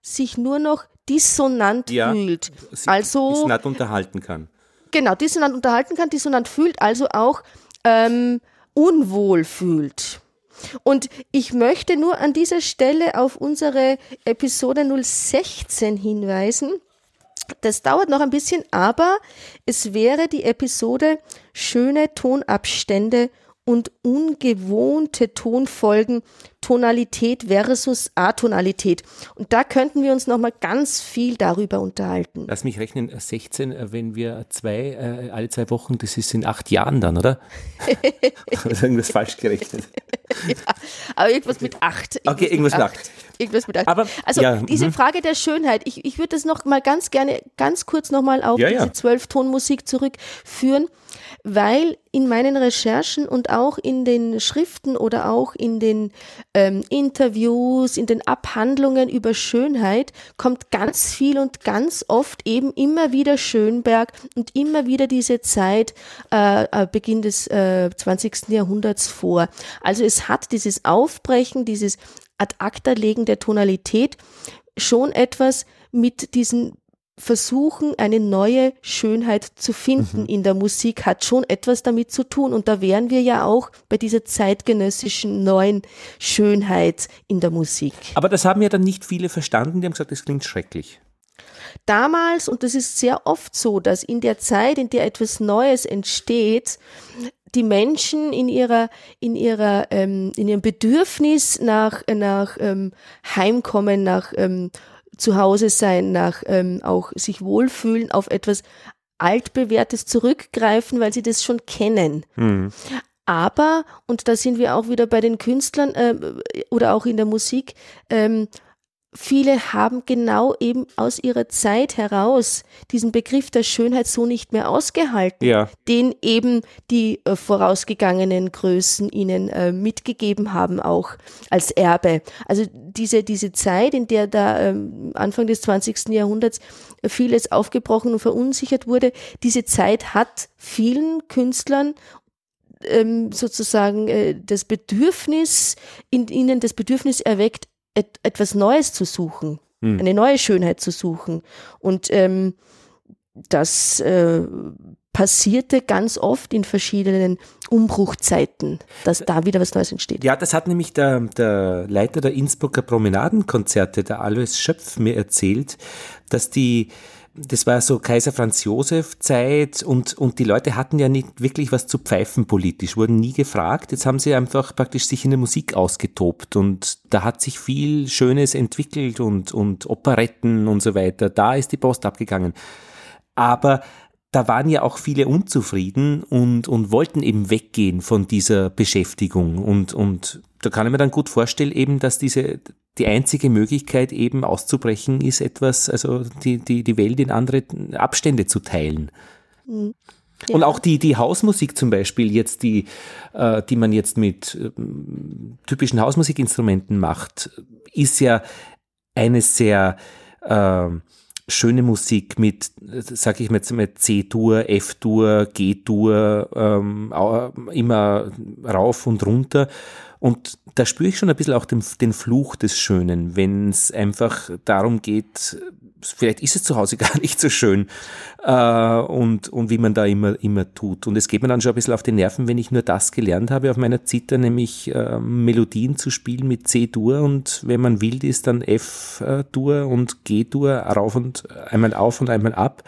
sich nur noch dissonant Ja. fühlt. Also- nicht unterhalten kann. Genau, dissonant unterhalten kann, dissonant fühlt, also auch ähm, unwohl fühlt. Und ich möchte nur an dieser Stelle auf unsere Episode 016 hinweisen. Das dauert noch ein bisschen, aber es wäre die Episode schöne Tonabstände und ungewohnte Tonfolgen, Tonalität versus Atonalität. Und da könnten wir uns noch mal ganz viel darüber unterhalten. Lass mich rechnen, äh, 16, äh, wenn wir zwei, äh, alle zwei Wochen, das ist in acht Jahren dann, oder? Habe ich irgendwas falsch gerechnet? ja, aber irgendwas mit acht. Irgendwas okay, irgendwas mit acht. Irgendwas mit acht. Aber, also ja, diese mhm. Frage der Schönheit, ich, ich würde das noch mal ganz gerne, ganz kurz noch mal auf ja, diese Zwölftonmusik zurückführen weil in meinen Recherchen und auch in den Schriften oder auch in den ähm, Interviews, in den Abhandlungen über Schönheit kommt ganz viel und ganz oft eben immer wieder Schönberg und immer wieder diese Zeit äh, äh Beginn des äh, 20. Jahrhunderts vor. Also es hat dieses Aufbrechen, dieses Ad acta legen der Tonalität schon etwas mit diesen versuchen, eine neue Schönheit zu finden mhm. in der Musik, hat schon etwas damit zu tun. Und da wären wir ja auch bei dieser zeitgenössischen neuen Schönheit in der Musik. Aber das haben ja dann nicht viele verstanden, die haben gesagt, das klingt schrecklich. Damals, und das ist sehr oft so, dass in der Zeit, in der etwas Neues entsteht, die Menschen in ihrer in ihrer ähm, in ihrem Bedürfnis nach nach ähm, Heimkommen nach ähm, zu Hause sein, nach ähm, auch sich wohlfühlen, auf etwas altbewährtes zurückgreifen, weil sie das schon kennen. Mhm. Aber, und da sind wir auch wieder bei den Künstlern äh, oder auch in der Musik, ähm, viele haben genau eben aus ihrer Zeit heraus diesen Begriff der Schönheit so nicht mehr ausgehalten, ja. den eben die äh, vorausgegangenen Größen ihnen äh, mitgegeben haben, auch als Erbe. Also diese, diese Zeit, in der da ähm, Anfang des 20. Jahrhunderts vieles aufgebrochen und verunsichert wurde, diese Zeit hat vielen Künstlern ähm, sozusagen äh, das Bedürfnis, in ihnen das Bedürfnis erweckt, et etwas Neues zu suchen, hm. eine neue Schönheit zu suchen. Und ähm, das äh, passierte ganz oft in verschiedenen Umbruchzeiten, dass da wieder was Neues entsteht. Ja, das hat nämlich der, der Leiter der Innsbrucker Promenadenkonzerte, der Alois Schöpf, mir erzählt, dass die das war so Kaiser Franz Josef Zeit und, und die Leute hatten ja nicht wirklich was zu pfeifen politisch, wurden nie gefragt. Jetzt haben sie einfach praktisch sich in der Musik ausgetobt und da hat sich viel Schönes entwickelt und, und Operetten und so weiter. Da ist die Post abgegangen. Aber da waren ja auch viele unzufrieden und, und wollten eben weggehen von dieser Beschäftigung und, und da kann ich mir dann gut vorstellen, eben, dass diese, die einzige Möglichkeit eben auszubrechen ist, etwas, also die, die, die Welt in andere Abstände zu teilen. Mhm. Ja. Und auch die, die Hausmusik zum Beispiel, jetzt die, äh, die man jetzt mit äh, typischen Hausmusikinstrumenten macht, ist ja eine sehr äh, schöne Musik mit, sag ich mal jetzt mal C-Dur, F-Dur, G-Dur, ähm, immer rauf und runter. Und da spüre ich schon ein bisschen auch den, den Fluch des Schönen, wenn es einfach darum geht, vielleicht ist es zu Hause gar nicht so schön äh, und, und wie man da immer, immer tut. Und es geht mir dann schon ein bisschen auf die Nerven, wenn ich nur das gelernt habe auf meiner Zither, nämlich äh, Melodien zu spielen mit C-Dur und wenn man wild ist, dann F-Dur und G-Dur rauf und einmal auf und einmal ab.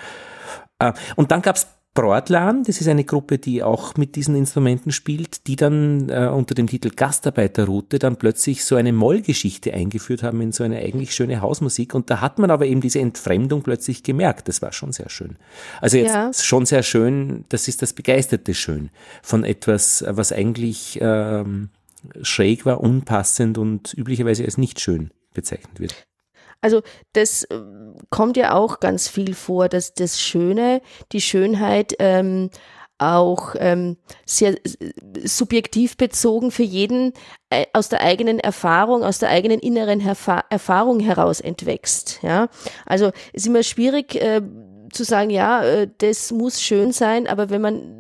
Äh, und dann gab es Broadlan, das ist eine Gruppe, die auch mit diesen Instrumenten spielt, die dann äh, unter dem Titel Gastarbeiterroute dann plötzlich so eine Mollgeschichte eingeführt haben in so eine eigentlich schöne Hausmusik. Und da hat man aber eben diese Entfremdung plötzlich gemerkt. Das war schon sehr schön. Also jetzt ja. schon sehr schön, das ist das begeisterte Schön von etwas, was eigentlich ähm, schräg war, unpassend und üblicherweise als nicht schön bezeichnet wird. Also das äh, kommt ja auch ganz viel vor, dass das Schöne, die Schönheit ähm, auch ähm, sehr subjektiv bezogen für jeden äh, aus der eigenen Erfahrung, aus der eigenen inneren Erfa Erfahrung heraus entwächst. Ja, also es ist immer schwierig äh, zu sagen, ja, äh, das muss schön sein, aber wenn man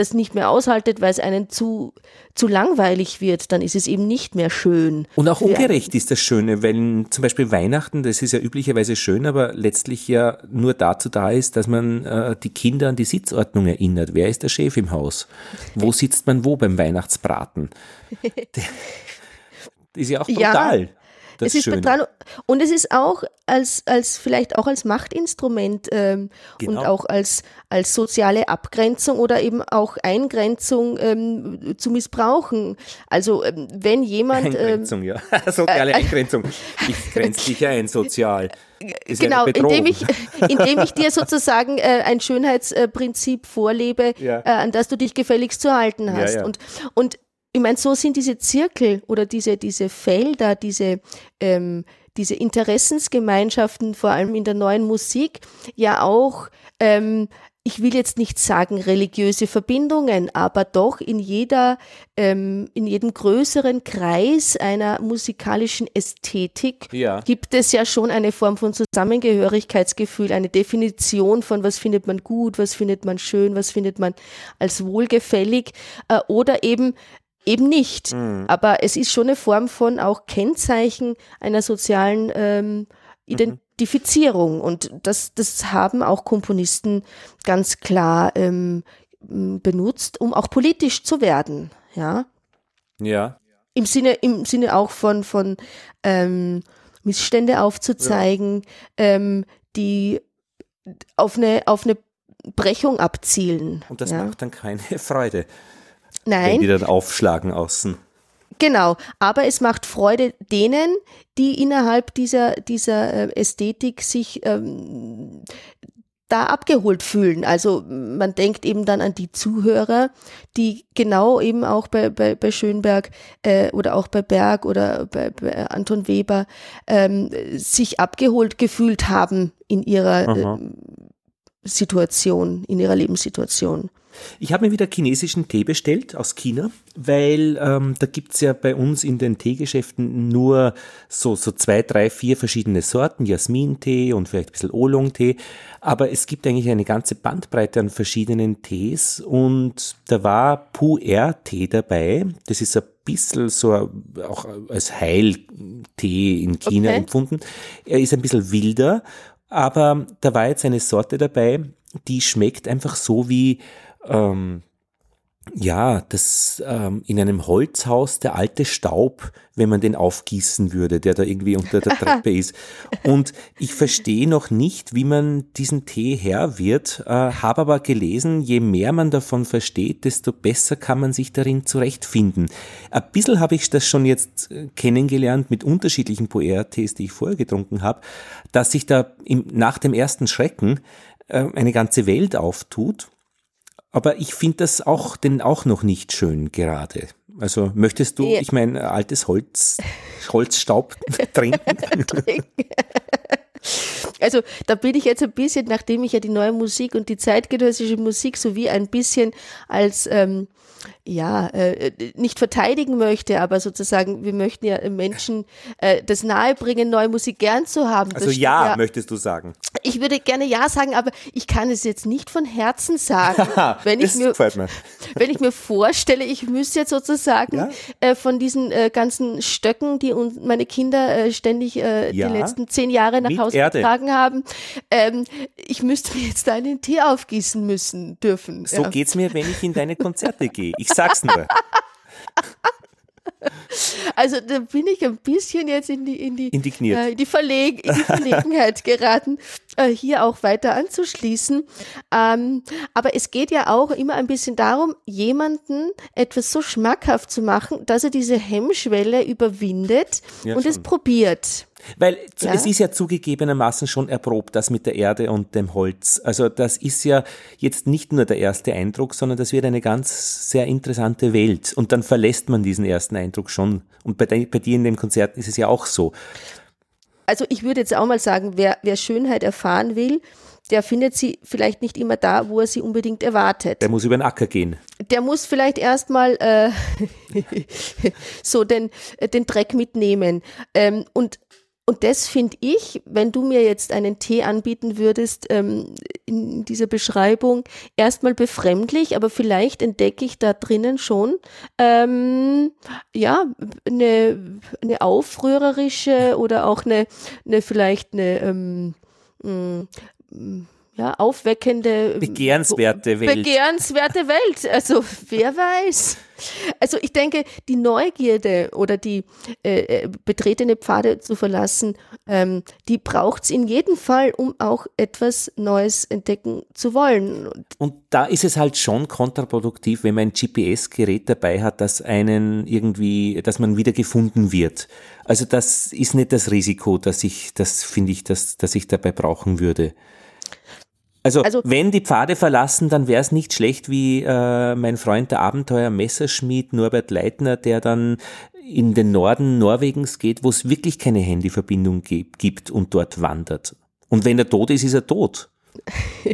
das nicht mehr aushaltet, weil es einen zu, zu langweilig wird, dann ist es eben nicht mehr schön. Und auch ungerecht ist das Schöne, wenn zum Beispiel Weihnachten, das ist ja üblicherweise schön, aber letztlich ja nur dazu da ist, dass man äh, die Kinder an die Sitzordnung erinnert. Wer ist der Chef im Haus? Wo sitzt man wo beim Weihnachtsbraten? Das ist ja auch brutal. Ja, das es ist Schöne. brutal. Und es ist auch als, als vielleicht auch als Machtinstrument ähm, genau. und auch als, als soziale Abgrenzung oder eben auch Eingrenzung ähm, zu missbrauchen. Also ähm, wenn jemand. Ähm, Eingrenzung, ja. soziale äh, Eingrenzung. Ich grenze dich ein, sozial. Ist genau, indem ich, indem ich dir sozusagen äh, ein Schönheitsprinzip vorlebe, ja. äh, an das du dich gefälligst zu halten hast. Ja, ja. Und, und ich meine, so sind diese Zirkel oder diese, diese Felder, diese, ähm, diese Interessensgemeinschaften, vor allem in der neuen Musik, ja auch ähm, ich will jetzt nicht sagen religiöse Verbindungen, aber doch in jeder, ähm, in jedem größeren Kreis einer musikalischen Ästhetik ja. gibt es ja schon eine Form von Zusammengehörigkeitsgefühl, eine Definition von was findet man gut, was findet man schön, was findet man als wohlgefällig äh, oder eben eben nicht. Mhm. Aber es ist schon eine Form von auch Kennzeichen einer sozialen ähm. Mhm. Diffizierung. Und das, das haben auch Komponisten ganz klar ähm, benutzt, um auch politisch zu werden. Ja. Ja. Im Sinne, im Sinne auch von, von ähm, Missstände aufzuzeigen, ja. ähm, die auf eine, auf eine Brechung abzielen. Und das ja. macht dann keine Freude. Nein. Wenn die dann aufschlagen außen. Genau, aber es macht Freude denen, die innerhalb dieser, dieser äh, Ästhetik sich ähm, da abgeholt fühlen. Also man denkt eben dann an die Zuhörer, die genau eben auch bei, bei, bei Schönberg äh, oder auch bei Berg oder bei, bei Anton Weber ähm, sich abgeholt gefühlt haben in ihrer äh, Situation, in ihrer Lebenssituation. Ich habe mir wieder chinesischen Tee bestellt aus China, weil ähm, da gibt's ja bei uns in den Teegeschäften nur so, so zwei, drei, vier verschiedene Sorten, Jasmin-Tee und vielleicht ein bisschen Oolong-Tee. Aber es gibt eigentlich eine ganze Bandbreite an verschiedenen Tees und da war Pu'er-Tee dabei. Das ist ein bisschen so auch als Heiltee in China okay. empfunden. Er ist ein bisschen wilder, aber da war jetzt eine Sorte dabei, die schmeckt einfach so wie ähm, ja, das ähm, in einem Holzhaus der alte Staub, wenn man den aufgießen würde, der da irgendwie unter der Treppe ist. Und ich verstehe noch nicht, wie man diesen Tee her wird, äh, habe aber gelesen, je mehr man davon versteht, desto besser kann man sich darin zurechtfinden. Ein bisschen habe ich das schon jetzt äh, kennengelernt mit unterschiedlichen Puer-Tees, die ich vorher getrunken habe, dass sich da im, nach dem ersten Schrecken äh, eine ganze Welt auftut aber ich finde das auch denn auch noch nicht schön gerade. Also möchtest du, ja. ich meine, altes Holz, Holzstaub trinken? Also da bin ich jetzt ein bisschen, nachdem ich ja die neue Musik und die zeitgenössische Musik sowie ein bisschen als ähm, ja, äh, nicht verteidigen möchte, aber sozusagen, wir möchten ja Menschen äh, das nahebringen, neue Musik gern zu haben. Also ja, ja, möchtest du sagen. Ich würde gerne ja sagen, aber ich kann es jetzt nicht von Herzen sagen. wenn, ich mir, mir. wenn ich mir vorstelle, ich müsste jetzt sozusagen ja? äh, von diesen äh, ganzen Stöcken, die uns meine Kinder äh, ständig äh, ja. die letzten zehn Jahre nach Mit Hause Erde. getragen haben, ähm, ich müsste mir jetzt da einen Tee aufgießen müssen dürfen. So ja. geht's mir, wenn ich in deine Konzerte gehe. Ich sag's nur. Also da bin ich ein bisschen jetzt in die, in die, Indigniert. Äh, in die, Verleg in die Verlegenheit geraten, äh, hier auch weiter anzuschließen. Ähm, aber es geht ja auch immer ein bisschen darum, jemanden etwas so schmackhaft zu machen, dass er diese Hemmschwelle überwindet ja, und schon. es probiert. Weil ja. es ist ja zugegebenermaßen schon erprobt, das mit der Erde und dem Holz. Also das ist ja jetzt nicht nur der erste Eindruck, sondern das wird eine ganz sehr interessante Welt. Und dann verlässt man diesen ersten Eindruck schon. Und bei, bei dir in dem Konzert ist es ja auch so. Also ich würde jetzt auch mal sagen, wer, wer Schönheit erfahren will, der findet sie vielleicht nicht immer da, wo er sie unbedingt erwartet. Der muss über den Acker gehen. Der muss vielleicht erstmal äh, so den, den Dreck mitnehmen. Ähm, und und das finde ich, wenn du mir jetzt einen Tee anbieten würdest, ähm, in dieser Beschreibung, erstmal befremdlich, aber vielleicht entdecke ich da drinnen schon, ähm, ja, eine, eine aufrührerische oder auch eine, eine vielleicht eine, ähm, mh, mm, ja, aufweckende, begehrenswerte Welt. Begehrenswerte Welt. Also wer weiß. Also ich denke, die Neugierde oder die äh, äh betretene Pfade zu verlassen, ähm, die braucht es in jedem Fall, um auch etwas Neues entdecken zu wollen. Und da ist es halt schon kontraproduktiv, wenn man ein GPS-Gerät dabei hat, das einen irgendwie, dass man wieder gefunden wird. Also das ist nicht das Risiko, dass ich, das finde ich, dass, dass ich dabei brauchen würde. Also, also, wenn die Pfade verlassen, dann wäre es nicht schlecht wie äh, mein Freund der Abenteuer Messerschmied Norbert Leitner, der dann in den Norden Norwegens geht, wo es wirklich keine Handyverbindung gibt und dort wandert. Und wenn er tot ist, ist er tot.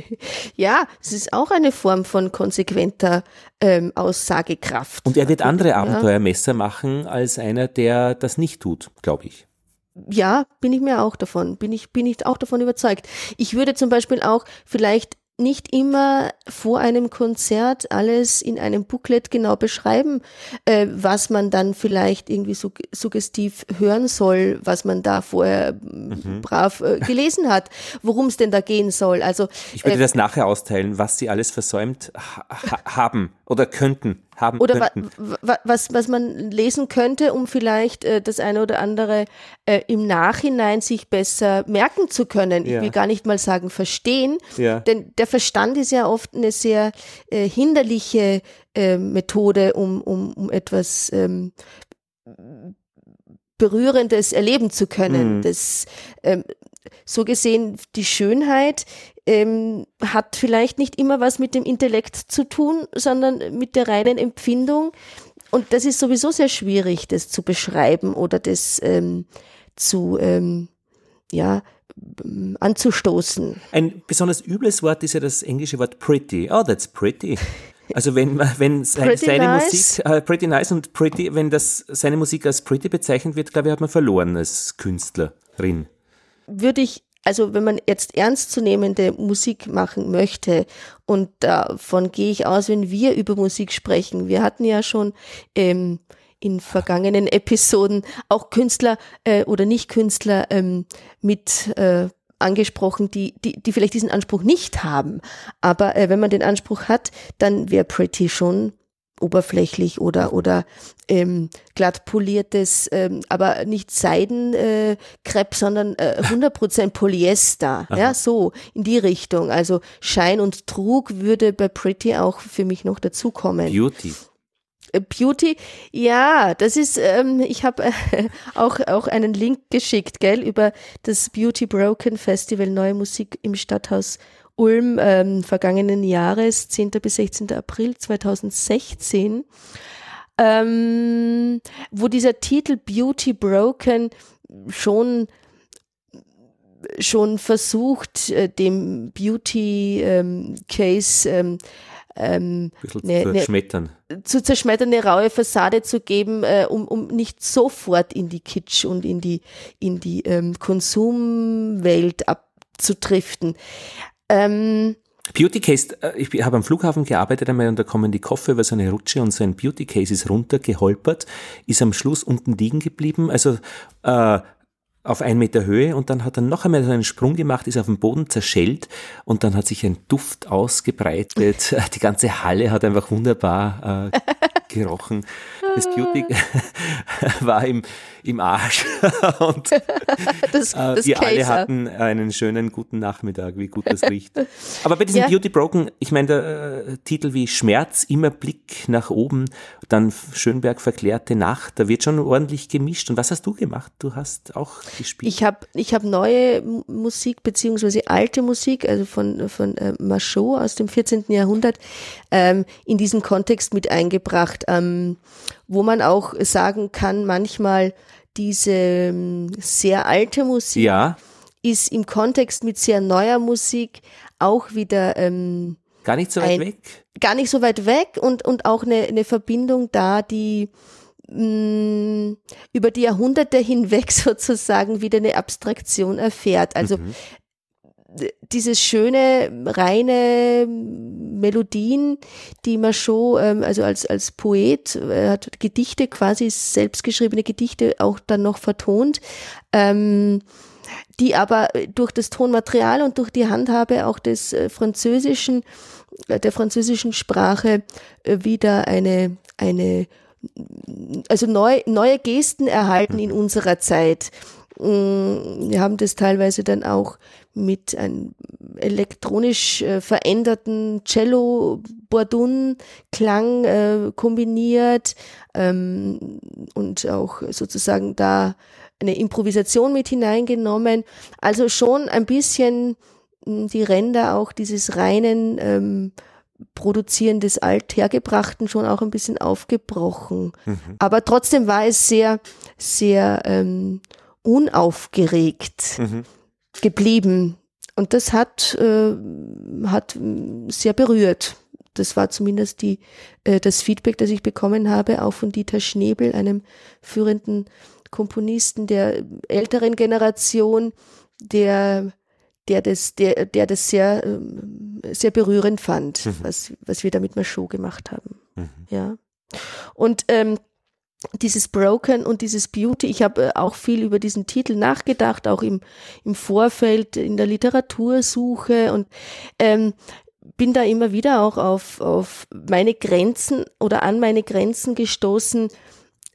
ja, es ist auch eine Form von konsequenter ähm, Aussagekraft. Und er wird andere. Abenteuermesser machen als einer, der das nicht tut, glaube ich. Ja, bin ich mir auch davon, bin ich, bin ich auch davon überzeugt. Ich würde zum Beispiel auch vielleicht nicht immer vor einem Konzert alles in einem Booklet genau beschreiben, äh, was man dann vielleicht irgendwie so suggestiv hören soll, was man da vorher mhm. brav äh, gelesen hat, worum es denn da gehen soll. Also ich würde äh, das nachher austeilen, was sie alles versäumt ha haben oder könnten haben oder könnten. Wa was, was man lesen könnte, um vielleicht äh, das eine oder andere äh, im Nachhinein sich besser merken zu können. Ja. Ich will gar nicht mal sagen verstehen, ja. denn der Verstand ist ja oft eine sehr äh, hinderliche äh, Methode, um, um, um etwas ähm, Berührendes erleben zu können. Mhm. Das, ähm, so gesehen, die Schönheit ähm, hat vielleicht nicht immer was mit dem Intellekt zu tun, sondern mit der reinen Empfindung. Und das ist sowieso sehr schwierig, das zu beschreiben oder das ähm, zu, ähm, ja, anzustoßen. Ein besonders übles Wort ist ja das englische Wort pretty. Oh, that's pretty. Also wenn wenn seine, seine nice. Musik äh, pretty nice und pretty, wenn das seine Musik als pretty bezeichnet wird, glaube ich, hat man verloren als Künstlerin. Würde ich also wenn man jetzt ernstzunehmende Musik machen möchte, und davon gehe ich aus, wenn wir über Musik sprechen, wir hatten ja schon ähm, in vergangenen Episoden auch Künstler äh, oder Nicht-Künstler ähm, mit äh, angesprochen, die, die, die vielleicht diesen Anspruch nicht haben. Aber äh, wenn man den Anspruch hat, dann wäre Pretty schon oberflächlich oder oder ähm, glatt poliertes, ähm, aber nicht Seidenkrepp, äh, sondern äh, 100% Polyester. ja, so in die Richtung. Also Schein und Trug würde bei Pretty auch für mich noch dazukommen. Beauty. Äh, Beauty, ja, das ist, ähm, ich habe äh, auch, auch einen Link geschickt, gell, über das Beauty Broken Festival Neue Musik im Stadthaus Ulm ähm, vergangenen Jahres, 10. bis 16. April 2016, ähm, wo dieser Titel Beauty Broken schon schon versucht, äh, dem Beauty ähm, Case ähm, ähm, zu ne, zerschmettern. Ne, zu zerschmettern, eine raue Fassade zu geben, äh, um, um nicht sofort in die Kitsch und in die, in die ähm, Konsumwelt abzudriften. Ähm, Beauty Case, äh, ich habe am Flughafen gearbeitet einmal und da kommen die Koffer über so eine Rutsche und so ein Beauty Case ist runtergeholpert, ist am Schluss unten liegen geblieben, also äh, auf einen Meter Höhe und dann hat er noch einmal einen Sprung gemacht, ist auf dem Boden zerschellt und dann hat sich ein Duft ausgebreitet. Die ganze Halle hat einfach wunderbar äh, gerochen. Das Beauty war im, im Arsch. Und das, äh, das wir alle hatten einen schönen guten Nachmittag, wie gut das riecht. Aber bei diesem ja. Beauty Broken, ich meine, der äh, Titel wie Schmerz, immer Blick nach oben, dann Schönberg verklärte Nacht, da wird schon ordentlich gemischt. Und was hast du gemacht? Du hast auch gespielt. Ich habe ich hab neue Musik, beziehungsweise alte Musik, also von, von äh, Machot aus dem 14. Jahrhundert, ähm, in diesen Kontext mit eingebracht. Ähm, wo man auch sagen kann, manchmal diese ähm, sehr alte Musik ja. ist im Kontext mit sehr neuer Musik auch wieder ähm, gar nicht so weit ein, weg. Gar nicht so weit weg und, und auch eine, eine Verbindung da, die mh, mm, über die Jahrhunderte hinweg sozusagen wieder eine Abstraktion erfährt. Also mhm dieses schöne, reine Melodien, die Machot, ähm, also als, als Poet, er hat Gedichte, quasi selbstgeschriebene Gedichte auch dann noch vertont, ähm, die aber durch das Tonmaterial und durch die Handhabe auch des äh, französischen, äh, der französischen Sprache äh, wieder eine, eine, also neu, neue Gesten erhalten in unserer Zeit. Mm, wir haben das teilweise dann auch mit einem elektronisch äh, veränderten Cello Bordun Klang äh, kombiniert ähm, und auch sozusagen da eine Improvisation mit hineingenommen. Also schon ein bisschen die Ränder auch dieses reinen ähm, Produzieren des Althergebrachten schon auch ein bisschen aufgebrochen. Mhm. Aber trotzdem war es sehr, sehr ähm, unaufgeregt mhm. geblieben. Und das hat, äh, hat sehr berührt. Das war zumindest die, äh, das Feedback, das ich bekommen habe, auch von Dieter Schnebel, einem führenden Komponisten der älteren Generation, der der das, der, der das sehr, ähm, sehr berührend fand, mhm. was, was wir da mit Show gemacht haben. Mhm. Ja. Und ähm, dieses Broken und dieses Beauty, ich habe äh, auch viel über diesen Titel nachgedacht, auch im, im Vorfeld in der Literatursuche und ähm, bin da immer wieder auch auf, auf meine Grenzen oder an meine Grenzen gestoßen,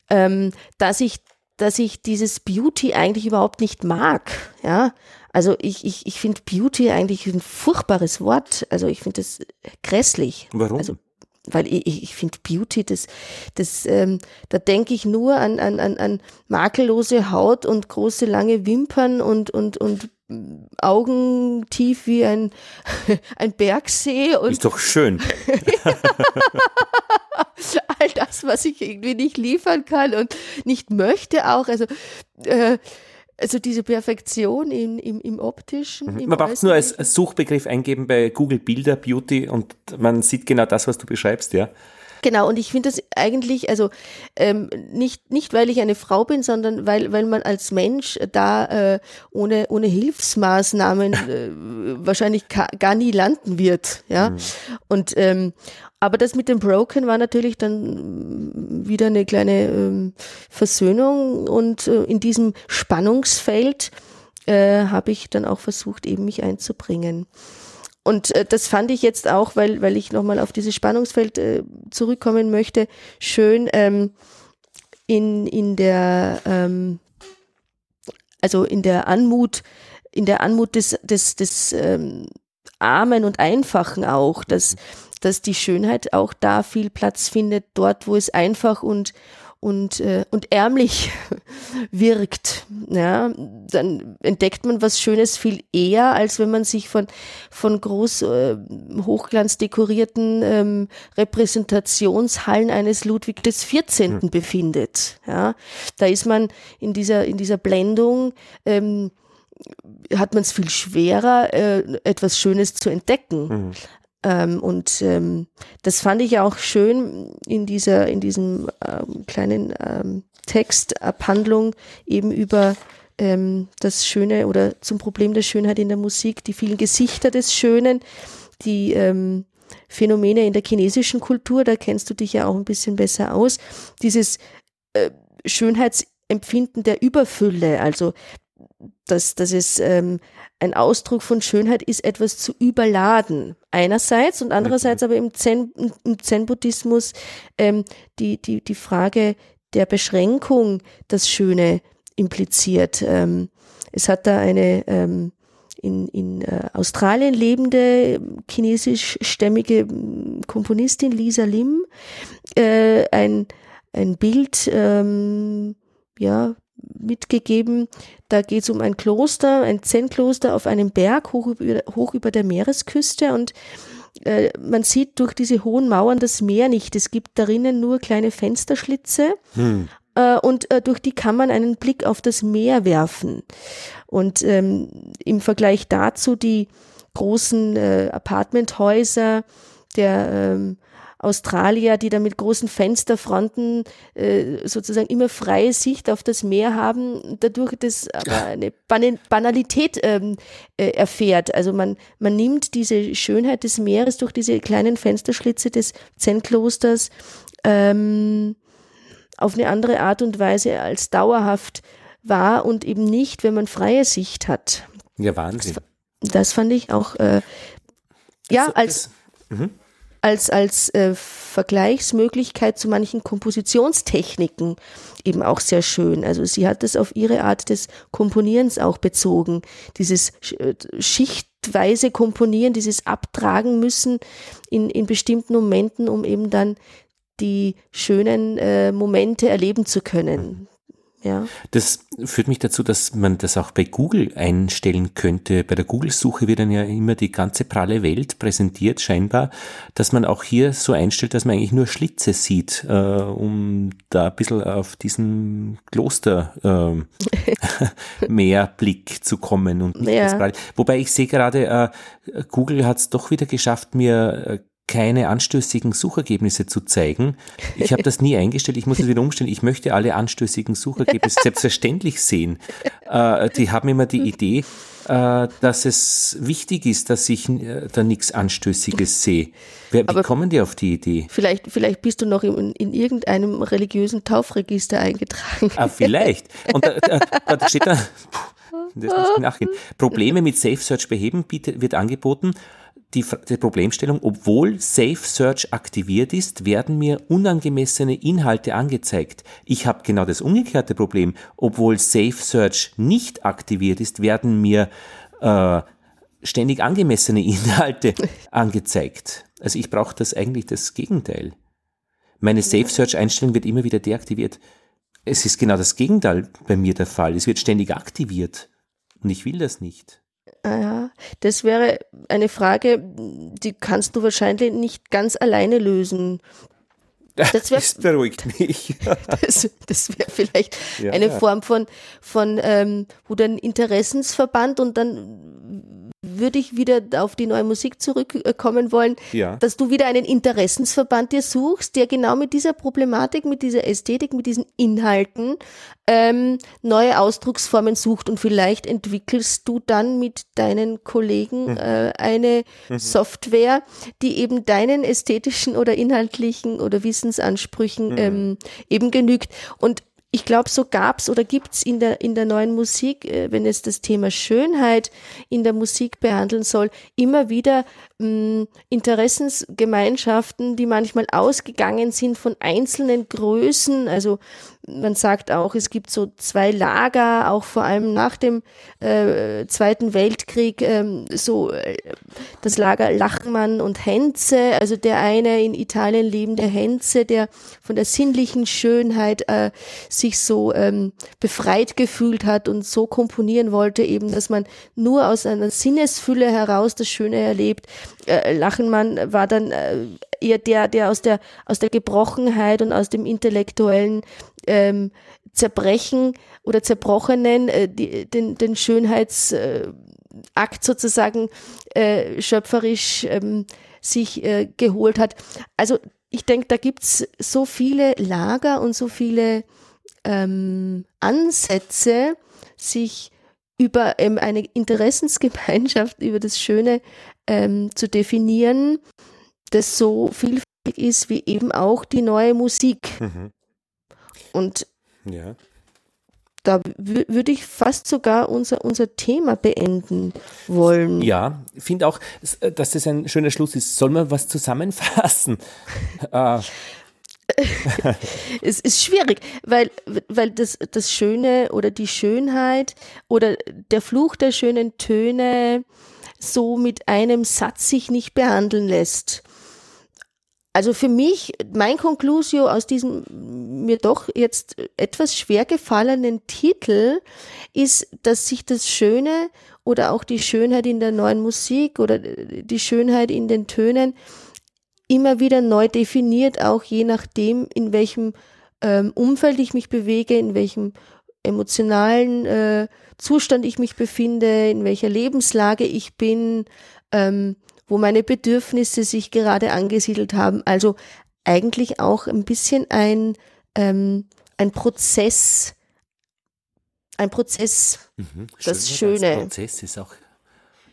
ähm, dass ich dass ich dieses Beauty eigentlich überhaupt nicht mag. Ja, also ich, ich, ich finde Beauty eigentlich ein furchtbares Wort. Also ich finde das grässlich. Warum? Also, weil ich, ich finde Beauty, das, das, ähm, da denke ich nur an, an, an, an makellose Haut und große lange Wimpern und, und, und Augen tief wie ein, ein Bergsee. Und ist doch schön. All das, was ich irgendwie nicht liefern kann und nicht möchte auch. Also äh, also diese Perfektion im, im, im optischen. Mhm. Im man braucht es nur als, als Suchbegriff eingeben bei Google Bilder Beauty und man sieht genau das, was du beschreibst, ja. Genau, und ich finde das eigentlich, also ähm, nicht, nicht, weil ich eine Frau bin, sondern weil, weil man als Mensch da äh, ohne, ohne Hilfsmaßnahmen äh, wahrscheinlich gar nie landen wird. Ja. Mhm. Und ähm, aber das mit dem Broken war natürlich dann wieder eine kleine ähm, Versöhnung und äh, in diesem Spannungsfeld äh, habe ich dann auch versucht, eben mich einzubringen. Und äh, das fand ich jetzt auch, weil, weil ich nochmal auf dieses Spannungsfeld äh, zurückkommen möchte, schön ähm, in, in der, ähm, also in der Anmut, in der Anmut des, des, des ähm, Armen und Einfachen auch, dass, dass die Schönheit auch da viel Platz findet, dort, wo es einfach und, und, äh, und ärmlich wirkt, ja, dann entdeckt man was Schönes viel eher, als wenn man sich von, von groß äh, hochglanz dekorierten ähm, Repräsentationshallen eines Ludwig des 14. Mhm. befindet. Ja, da ist man in dieser, in dieser Blendung, ähm, hat man es viel schwerer, äh, etwas Schönes zu entdecken. Mhm. Ähm, und ähm, das fand ich auch schön in dieser, in diesem ähm, kleinen ähm, Textabhandlung eben über ähm, das Schöne oder zum Problem der Schönheit in der Musik, die vielen Gesichter des Schönen, die ähm, Phänomene in der chinesischen Kultur, da kennst du dich ja auch ein bisschen besser aus, dieses äh, Schönheitsempfinden der Überfülle, also dass, dass es ähm, ein Ausdruck von Schönheit ist, etwas zu überladen. Einerseits und andererseits aber im Zen, Zen-Buddhismus ähm, die, die, die Frage der Beschränkung das Schöne impliziert. Ähm, es hat da eine ähm, in, in äh, Australien lebende chinesischstämmige Komponistin Lisa Lim äh, ein, ein Bild ähm, ja, mitgegeben. Da geht es um ein Kloster, ein Zen-Kloster auf einem Berg hoch über, hoch über der Meeresküste und äh, man sieht durch diese hohen Mauern das Meer nicht. Es gibt darinnen nur kleine Fensterschlitze hm. äh, und äh, durch die kann man einen Blick auf das Meer werfen. Und ähm, im Vergleich dazu die großen äh, Apartmenthäuser der ähm, Australier, die da mit großen Fensterfronten äh, sozusagen immer freie Sicht auf das Meer haben, dadurch das aber eine Banalität ähm, äh, erfährt. Also man, man nimmt diese Schönheit des Meeres durch diese kleinen Fensterschlitze des Zen-Klosters ähm, auf eine andere Art und Weise als dauerhaft wahr und eben nicht, wenn man freie Sicht hat. Ja, Wahnsinn. Das, das fand ich auch, äh, ja, das, als, das, mhm als, als äh, Vergleichsmöglichkeit zu manchen Kompositionstechniken eben auch sehr schön. Also sie hat es auf ihre Art des Komponierens auch bezogen. Dieses äh, schichtweise Komponieren, dieses Abtragen müssen in, in bestimmten Momenten, um eben dann die schönen äh, Momente erleben zu können. Ja. Das führt mich dazu, dass man das auch bei Google einstellen könnte. Bei der Google-Suche wird dann ja immer die ganze pralle Welt präsentiert, scheinbar, dass man auch hier so einstellt, dass man eigentlich nur Schlitze sieht, äh, um da ein bisschen auf diesen Kloster äh, Meerblick zu kommen. Und ja. Wobei ich sehe gerade, äh, Google hat es doch wieder geschafft, mir äh, keine anstößigen Suchergebnisse zu zeigen. Ich habe das nie eingestellt, ich muss es wieder umstellen. Ich möchte alle anstößigen Suchergebnisse selbstverständlich sehen. Äh, die haben immer die Idee, äh, dass es wichtig ist, dass ich äh, da nichts Anstößiges sehe. Wie Aber kommen die auf die Idee? Vielleicht, vielleicht bist du noch in, in irgendeinem religiösen Taufregister eingetragen. Ah, vielleicht. Und da, da, da steht da, das muss ich nachgehen. Probleme mit Safe Search beheben bietet, wird angeboten die, die Problemstellung, obwohl Safe Search aktiviert ist, werden mir unangemessene Inhalte angezeigt. Ich habe genau das umgekehrte Problem. Obwohl Safe Search nicht aktiviert ist, werden mir äh, ständig angemessene Inhalte angezeigt. Also ich brauche das eigentlich das Gegenteil. Meine Safe Search Einstellung wird immer wieder deaktiviert. Es ist genau das Gegenteil bei mir der Fall. Es wird ständig aktiviert. Und ich will das nicht. Ah ja, das wäre eine Frage, die kannst du wahrscheinlich nicht ganz alleine lösen. Das, wär, das beruhigt mich. das das wäre vielleicht ja, eine Form von, von ähm, wo dann Interessensverband und dann würde ich wieder auf die neue Musik zurückkommen wollen, ja. dass du wieder einen Interessensverband dir suchst, der genau mit dieser Problematik, mit dieser Ästhetik, mit diesen Inhalten ähm, neue Ausdrucksformen sucht und vielleicht entwickelst du dann mit deinen Kollegen mhm. äh, eine mhm. Software, die eben deinen ästhetischen oder inhaltlichen oder Wissensansprüchen mhm. ähm, eben genügt. Und ich glaube, so gab's oder gibt's in der, in der neuen Musik, äh, wenn es das Thema Schönheit in der Musik behandeln soll, immer wieder Interessensgemeinschaften, die manchmal ausgegangen sind von einzelnen Größen, also man sagt auch, es gibt so zwei Lager, auch vor allem nach dem äh, Zweiten Weltkrieg, ähm, so äh, das Lager Lachmann und Henze, also der eine in Italien lebende Henze, der von der sinnlichen Schönheit äh, sich so ähm, befreit gefühlt hat und so komponieren wollte, eben, dass man nur aus einer Sinnesfülle heraus das Schöne erlebt. Äh, Lachenmann war dann äh, eher der, der aus der, aus der Gebrochenheit und aus dem intellektuellen ähm, Zerbrechen oder Zerbrochenen äh, die, den, den Schönheitsakt sozusagen äh, schöpferisch ähm, sich äh, geholt hat. Also ich denke, da gibt's so viele Lager und so viele ähm, Ansätze, sich über ähm, eine Interessensgemeinschaft, über das Schöne ähm, zu definieren, das so vielfältig ist wie eben auch die neue Musik. Mhm. Und ja. da würde ich fast sogar unser, unser Thema beenden wollen. Ja, ich finde auch, äh, dass das ein schöner Schluss ist. Soll man was zusammenfassen? äh. es ist schwierig, weil, weil das, das Schöne oder die Schönheit oder der Fluch der schönen Töne so mit einem Satz sich nicht behandeln lässt. Also für mich, mein Conclusio aus diesem mir doch jetzt etwas schwer gefallenen Titel ist, dass sich das Schöne oder auch die Schönheit in der neuen Musik oder die Schönheit in den Tönen immer wieder neu definiert, auch je nachdem, in welchem ähm, Umfeld ich mich bewege, in welchem emotionalen äh, Zustand ich mich befinde, in welcher Lebenslage ich bin. Ähm, wo meine Bedürfnisse sich gerade angesiedelt haben. Also eigentlich auch ein bisschen ein, ähm, ein Prozess, ein Prozess, mhm, das Schöne. Das Prozess ist auch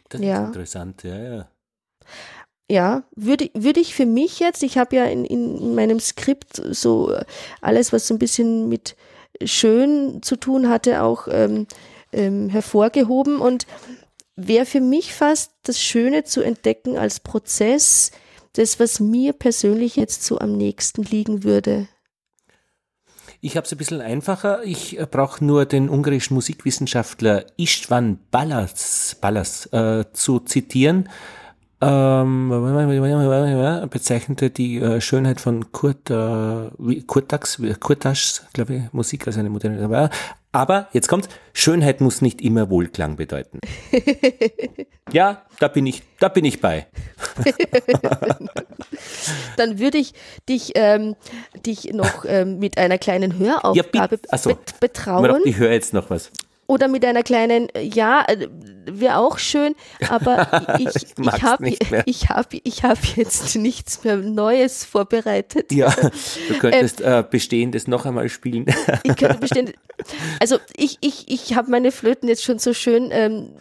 das ja. ist interessant, ja, ja. Ja, würde, würde ich für mich jetzt, ich habe ja in, in meinem Skript so alles, was so ein bisschen mit schön zu tun hatte, auch ähm, ähm, hervorgehoben und wäre für mich fast das Schöne zu entdecken als Prozess, das, was mir persönlich jetzt so am nächsten liegen würde. Ich habe es ein bisschen einfacher. Ich äh, brauche nur den ungarischen Musikwissenschaftler Istvan Ballas, Ballas äh, zu zitieren. Ähm, bezeichnete die äh, Schönheit von Kurt, äh, Kurtax, Kurtaschs, glaube ich, Musik als eine moderne. Aber jetzt kommt, Schönheit muss nicht immer Wohlklang bedeuten. ja, da bin ich, da bin ich bei. Dann würde ich dich, ähm, dich noch ähm, mit einer kleinen Höraufgabe ja, achso, betrauen. Ich höre jetzt noch was oder mit einer kleinen, ja, äh, wäre auch schön, aber ich, ich, ich habe ich hab, ich hab jetzt nichts mehr Neues vorbereitet. Ja, du könntest ähm, äh, Bestehendes noch einmal spielen. ich könnte Bestehendes, also ich, ich, ich habe meine Flöten jetzt schon so schön, ähm,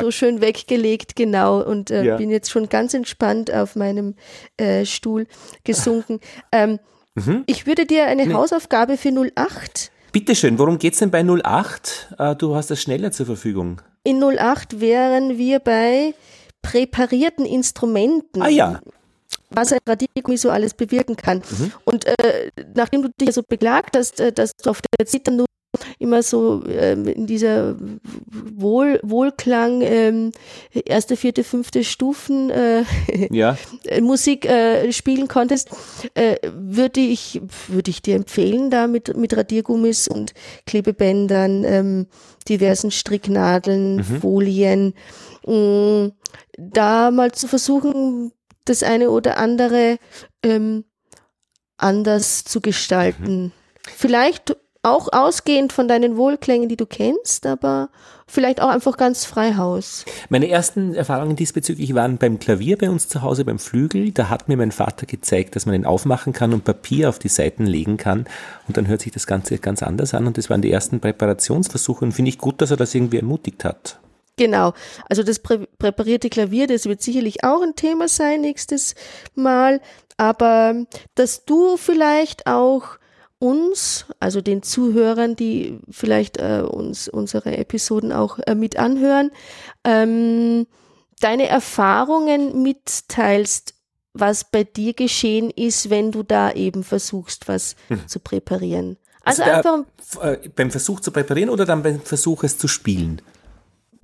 so schön weggelegt, genau, und äh, ja. bin jetzt schon ganz entspannt auf meinem äh, Stuhl gesunken. Ähm, mhm. Ich würde dir eine nee. Hausaufgabe für 08 Bitteschön, worum geht es denn bei 08? Äh, du hast das schneller zur Verfügung. In 08 wären wir bei präparierten Instrumenten. Ah ja. Was ein Radiergummi so alles bewirken kann. Mhm. Und äh, nachdem du dich so beklagt hast, äh, dass du auf der Zither nur immer so ähm, in dieser Wohl, Wohlklang ähm, erste, vierte, fünfte Stufen äh, ja. Musik äh, spielen konntest, äh, würde ich würde ich dir empfehlen, da mit mit Radiergummis und Klebebändern, ähm, diversen Stricknadeln, mhm. Folien, mh, mm, da mal zu versuchen, das eine oder andere ähm, anders zu gestalten. Mhm. Vielleicht auch ausgehend von deinen Wohlklängen, die du kennst, aber vielleicht auch einfach ganz frei Haus. Meine ersten Erfahrungen diesbezüglich waren beim Klavier bei uns zu Hause, beim Flügel. Da hat mir mein Vater gezeigt, dass man ihn aufmachen kann und Papier auf die Seiten legen kann. Und dann hört sich das Ganze ganz anders an. Und das waren die ersten Präparationsversuche. Und finde ich gut, dass er das irgendwie ermutigt hat. Genau. Also das prä präparierte Klavier, das wird sicherlich auch ein Thema sein nächstes Mal. Aber dass du vielleicht auch uns, also den Zuhörern, die vielleicht äh, uns unsere Episoden auch äh, mit anhören, ähm, deine Erfahrungen mitteilst, was bei dir geschehen ist, wenn du da eben versuchst, was hm. zu präparieren. Also, also einfach äh, beim Versuch zu präparieren oder dann beim Versuch es zu spielen?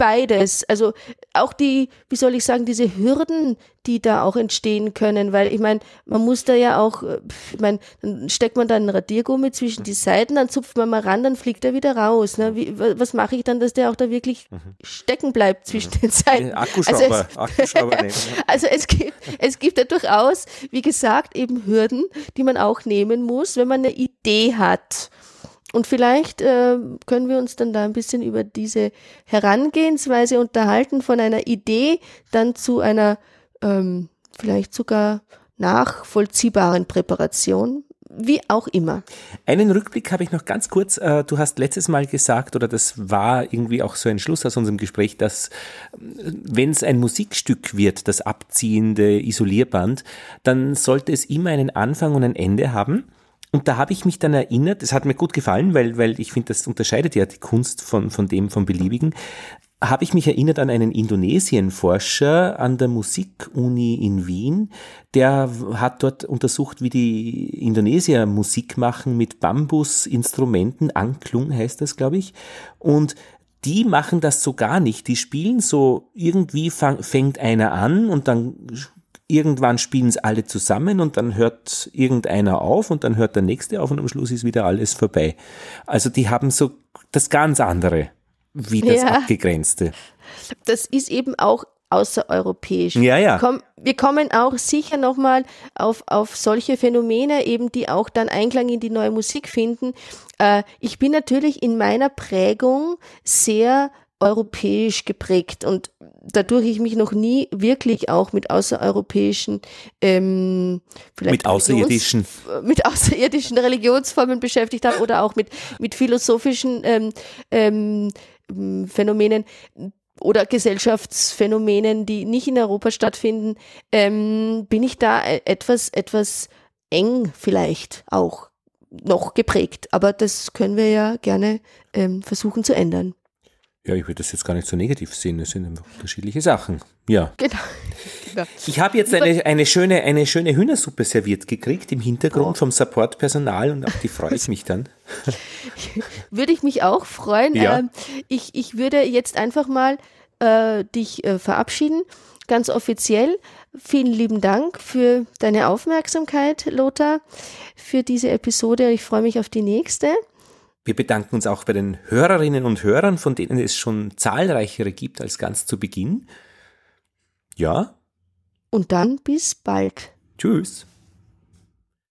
Beides. Also auch die, wie soll ich sagen, diese Hürden, die da auch entstehen können, weil ich meine, man muss da ja auch, äh, ich meine, dann steckt man da einen Radiergummi zwischen die Seiten, dann zupft man mal ran, dann fliegt er wieder raus. Ne? Wie, was mache ich dann, dass der auch da wirklich mhm. stecken bleibt zwischen mhm. den Seiten? Akkuschrauber, also es, Akkuschrauber also es gibt, es gibt ja durchaus, wie gesagt, eben Hürden, die man auch nehmen muss, wenn man eine Idee hat. Und vielleicht äh, können wir uns dann da ein bisschen über diese Herangehensweise unterhalten, von einer Idee dann zu einer ähm, vielleicht sogar nachvollziehbaren Präparation. Wie auch immer. Einen Rückblick habe ich noch ganz kurz. Äh, du hast letztes Mal gesagt, oder das war irgendwie auch so ein Schluss aus unserem Gespräch, dass äh, wenn es ein Musikstück wird, das abziehende Isolierband, dann sollte es immer einen Anfang und ein Ende haben. Und da habe ich mich dann erinnert, es hat mir gut gefallen, weil, weil ich finde, das unterscheidet ja die Kunst von, von dem, vom Beliebigen, habe ich mich erinnert an einen Indonesien-Forscher an der Musikuni in Wien, der hat dort untersucht, wie die Indonesier Musik machen mit Bambusinstrumenten, Anklung heißt das, glaube ich, und die machen das so gar nicht. Die spielen so, irgendwie fang, fängt einer an und dann irgendwann spielen es alle zusammen und dann hört irgendeiner auf und dann hört der nächste auf und am Schluss ist wieder alles vorbei. Also die haben so das ganz andere wie das ja. abgegrenzte. Das ist eben auch außereuropäisch. Ja, ja. Komm, wir kommen auch sicher nochmal auf, auf solche Phänomene, eben die auch dann Einklang in die neue Musik finden. Äh, ich bin natürlich in meiner Prägung sehr europäisch geprägt und dadurch ich mich noch nie wirklich auch mit außereuropäischen ähm, vielleicht mit außerirdischen mit außerirdischen Religionsformen beschäftigt habe oder auch mit mit philosophischen ähm, ähm, Phänomenen oder Gesellschaftsphänomenen, die nicht in Europa stattfinden, ähm, bin ich da e-, etwas etwas eng vielleicht auch noch geprägt. Aber das können wir ja gerne ähm, versuchen zu ändern. Ja, ich würde das jetzt gar nicht so negativ sehen. Es sind einfach unterschiedliche Sachen. Ja. Genau. genau. Ich habe jetzt eine, eine, schöne, eine schöne Hühnersuppe serviert gekriegt im Hintergrund oh. vom Supportpersonal und auf die freue ich mich dann. würde ich mich auch freuen. Ja. Ähm, ich, ich würde jetzt einfach mal äh, dich äh, verabschieden, ganz offiziell. Vielen lieben Dank für deine Aufmerksamkeit, Lothar, für diese Episode. Ich freue mich auf die nächste. Wir bedanken uns auch bei den Hörerinnen und Hörern, von denen es schon zahlreichere gibt als ganz zu Beginn. Ja. Und dann bis bald. Tschüss.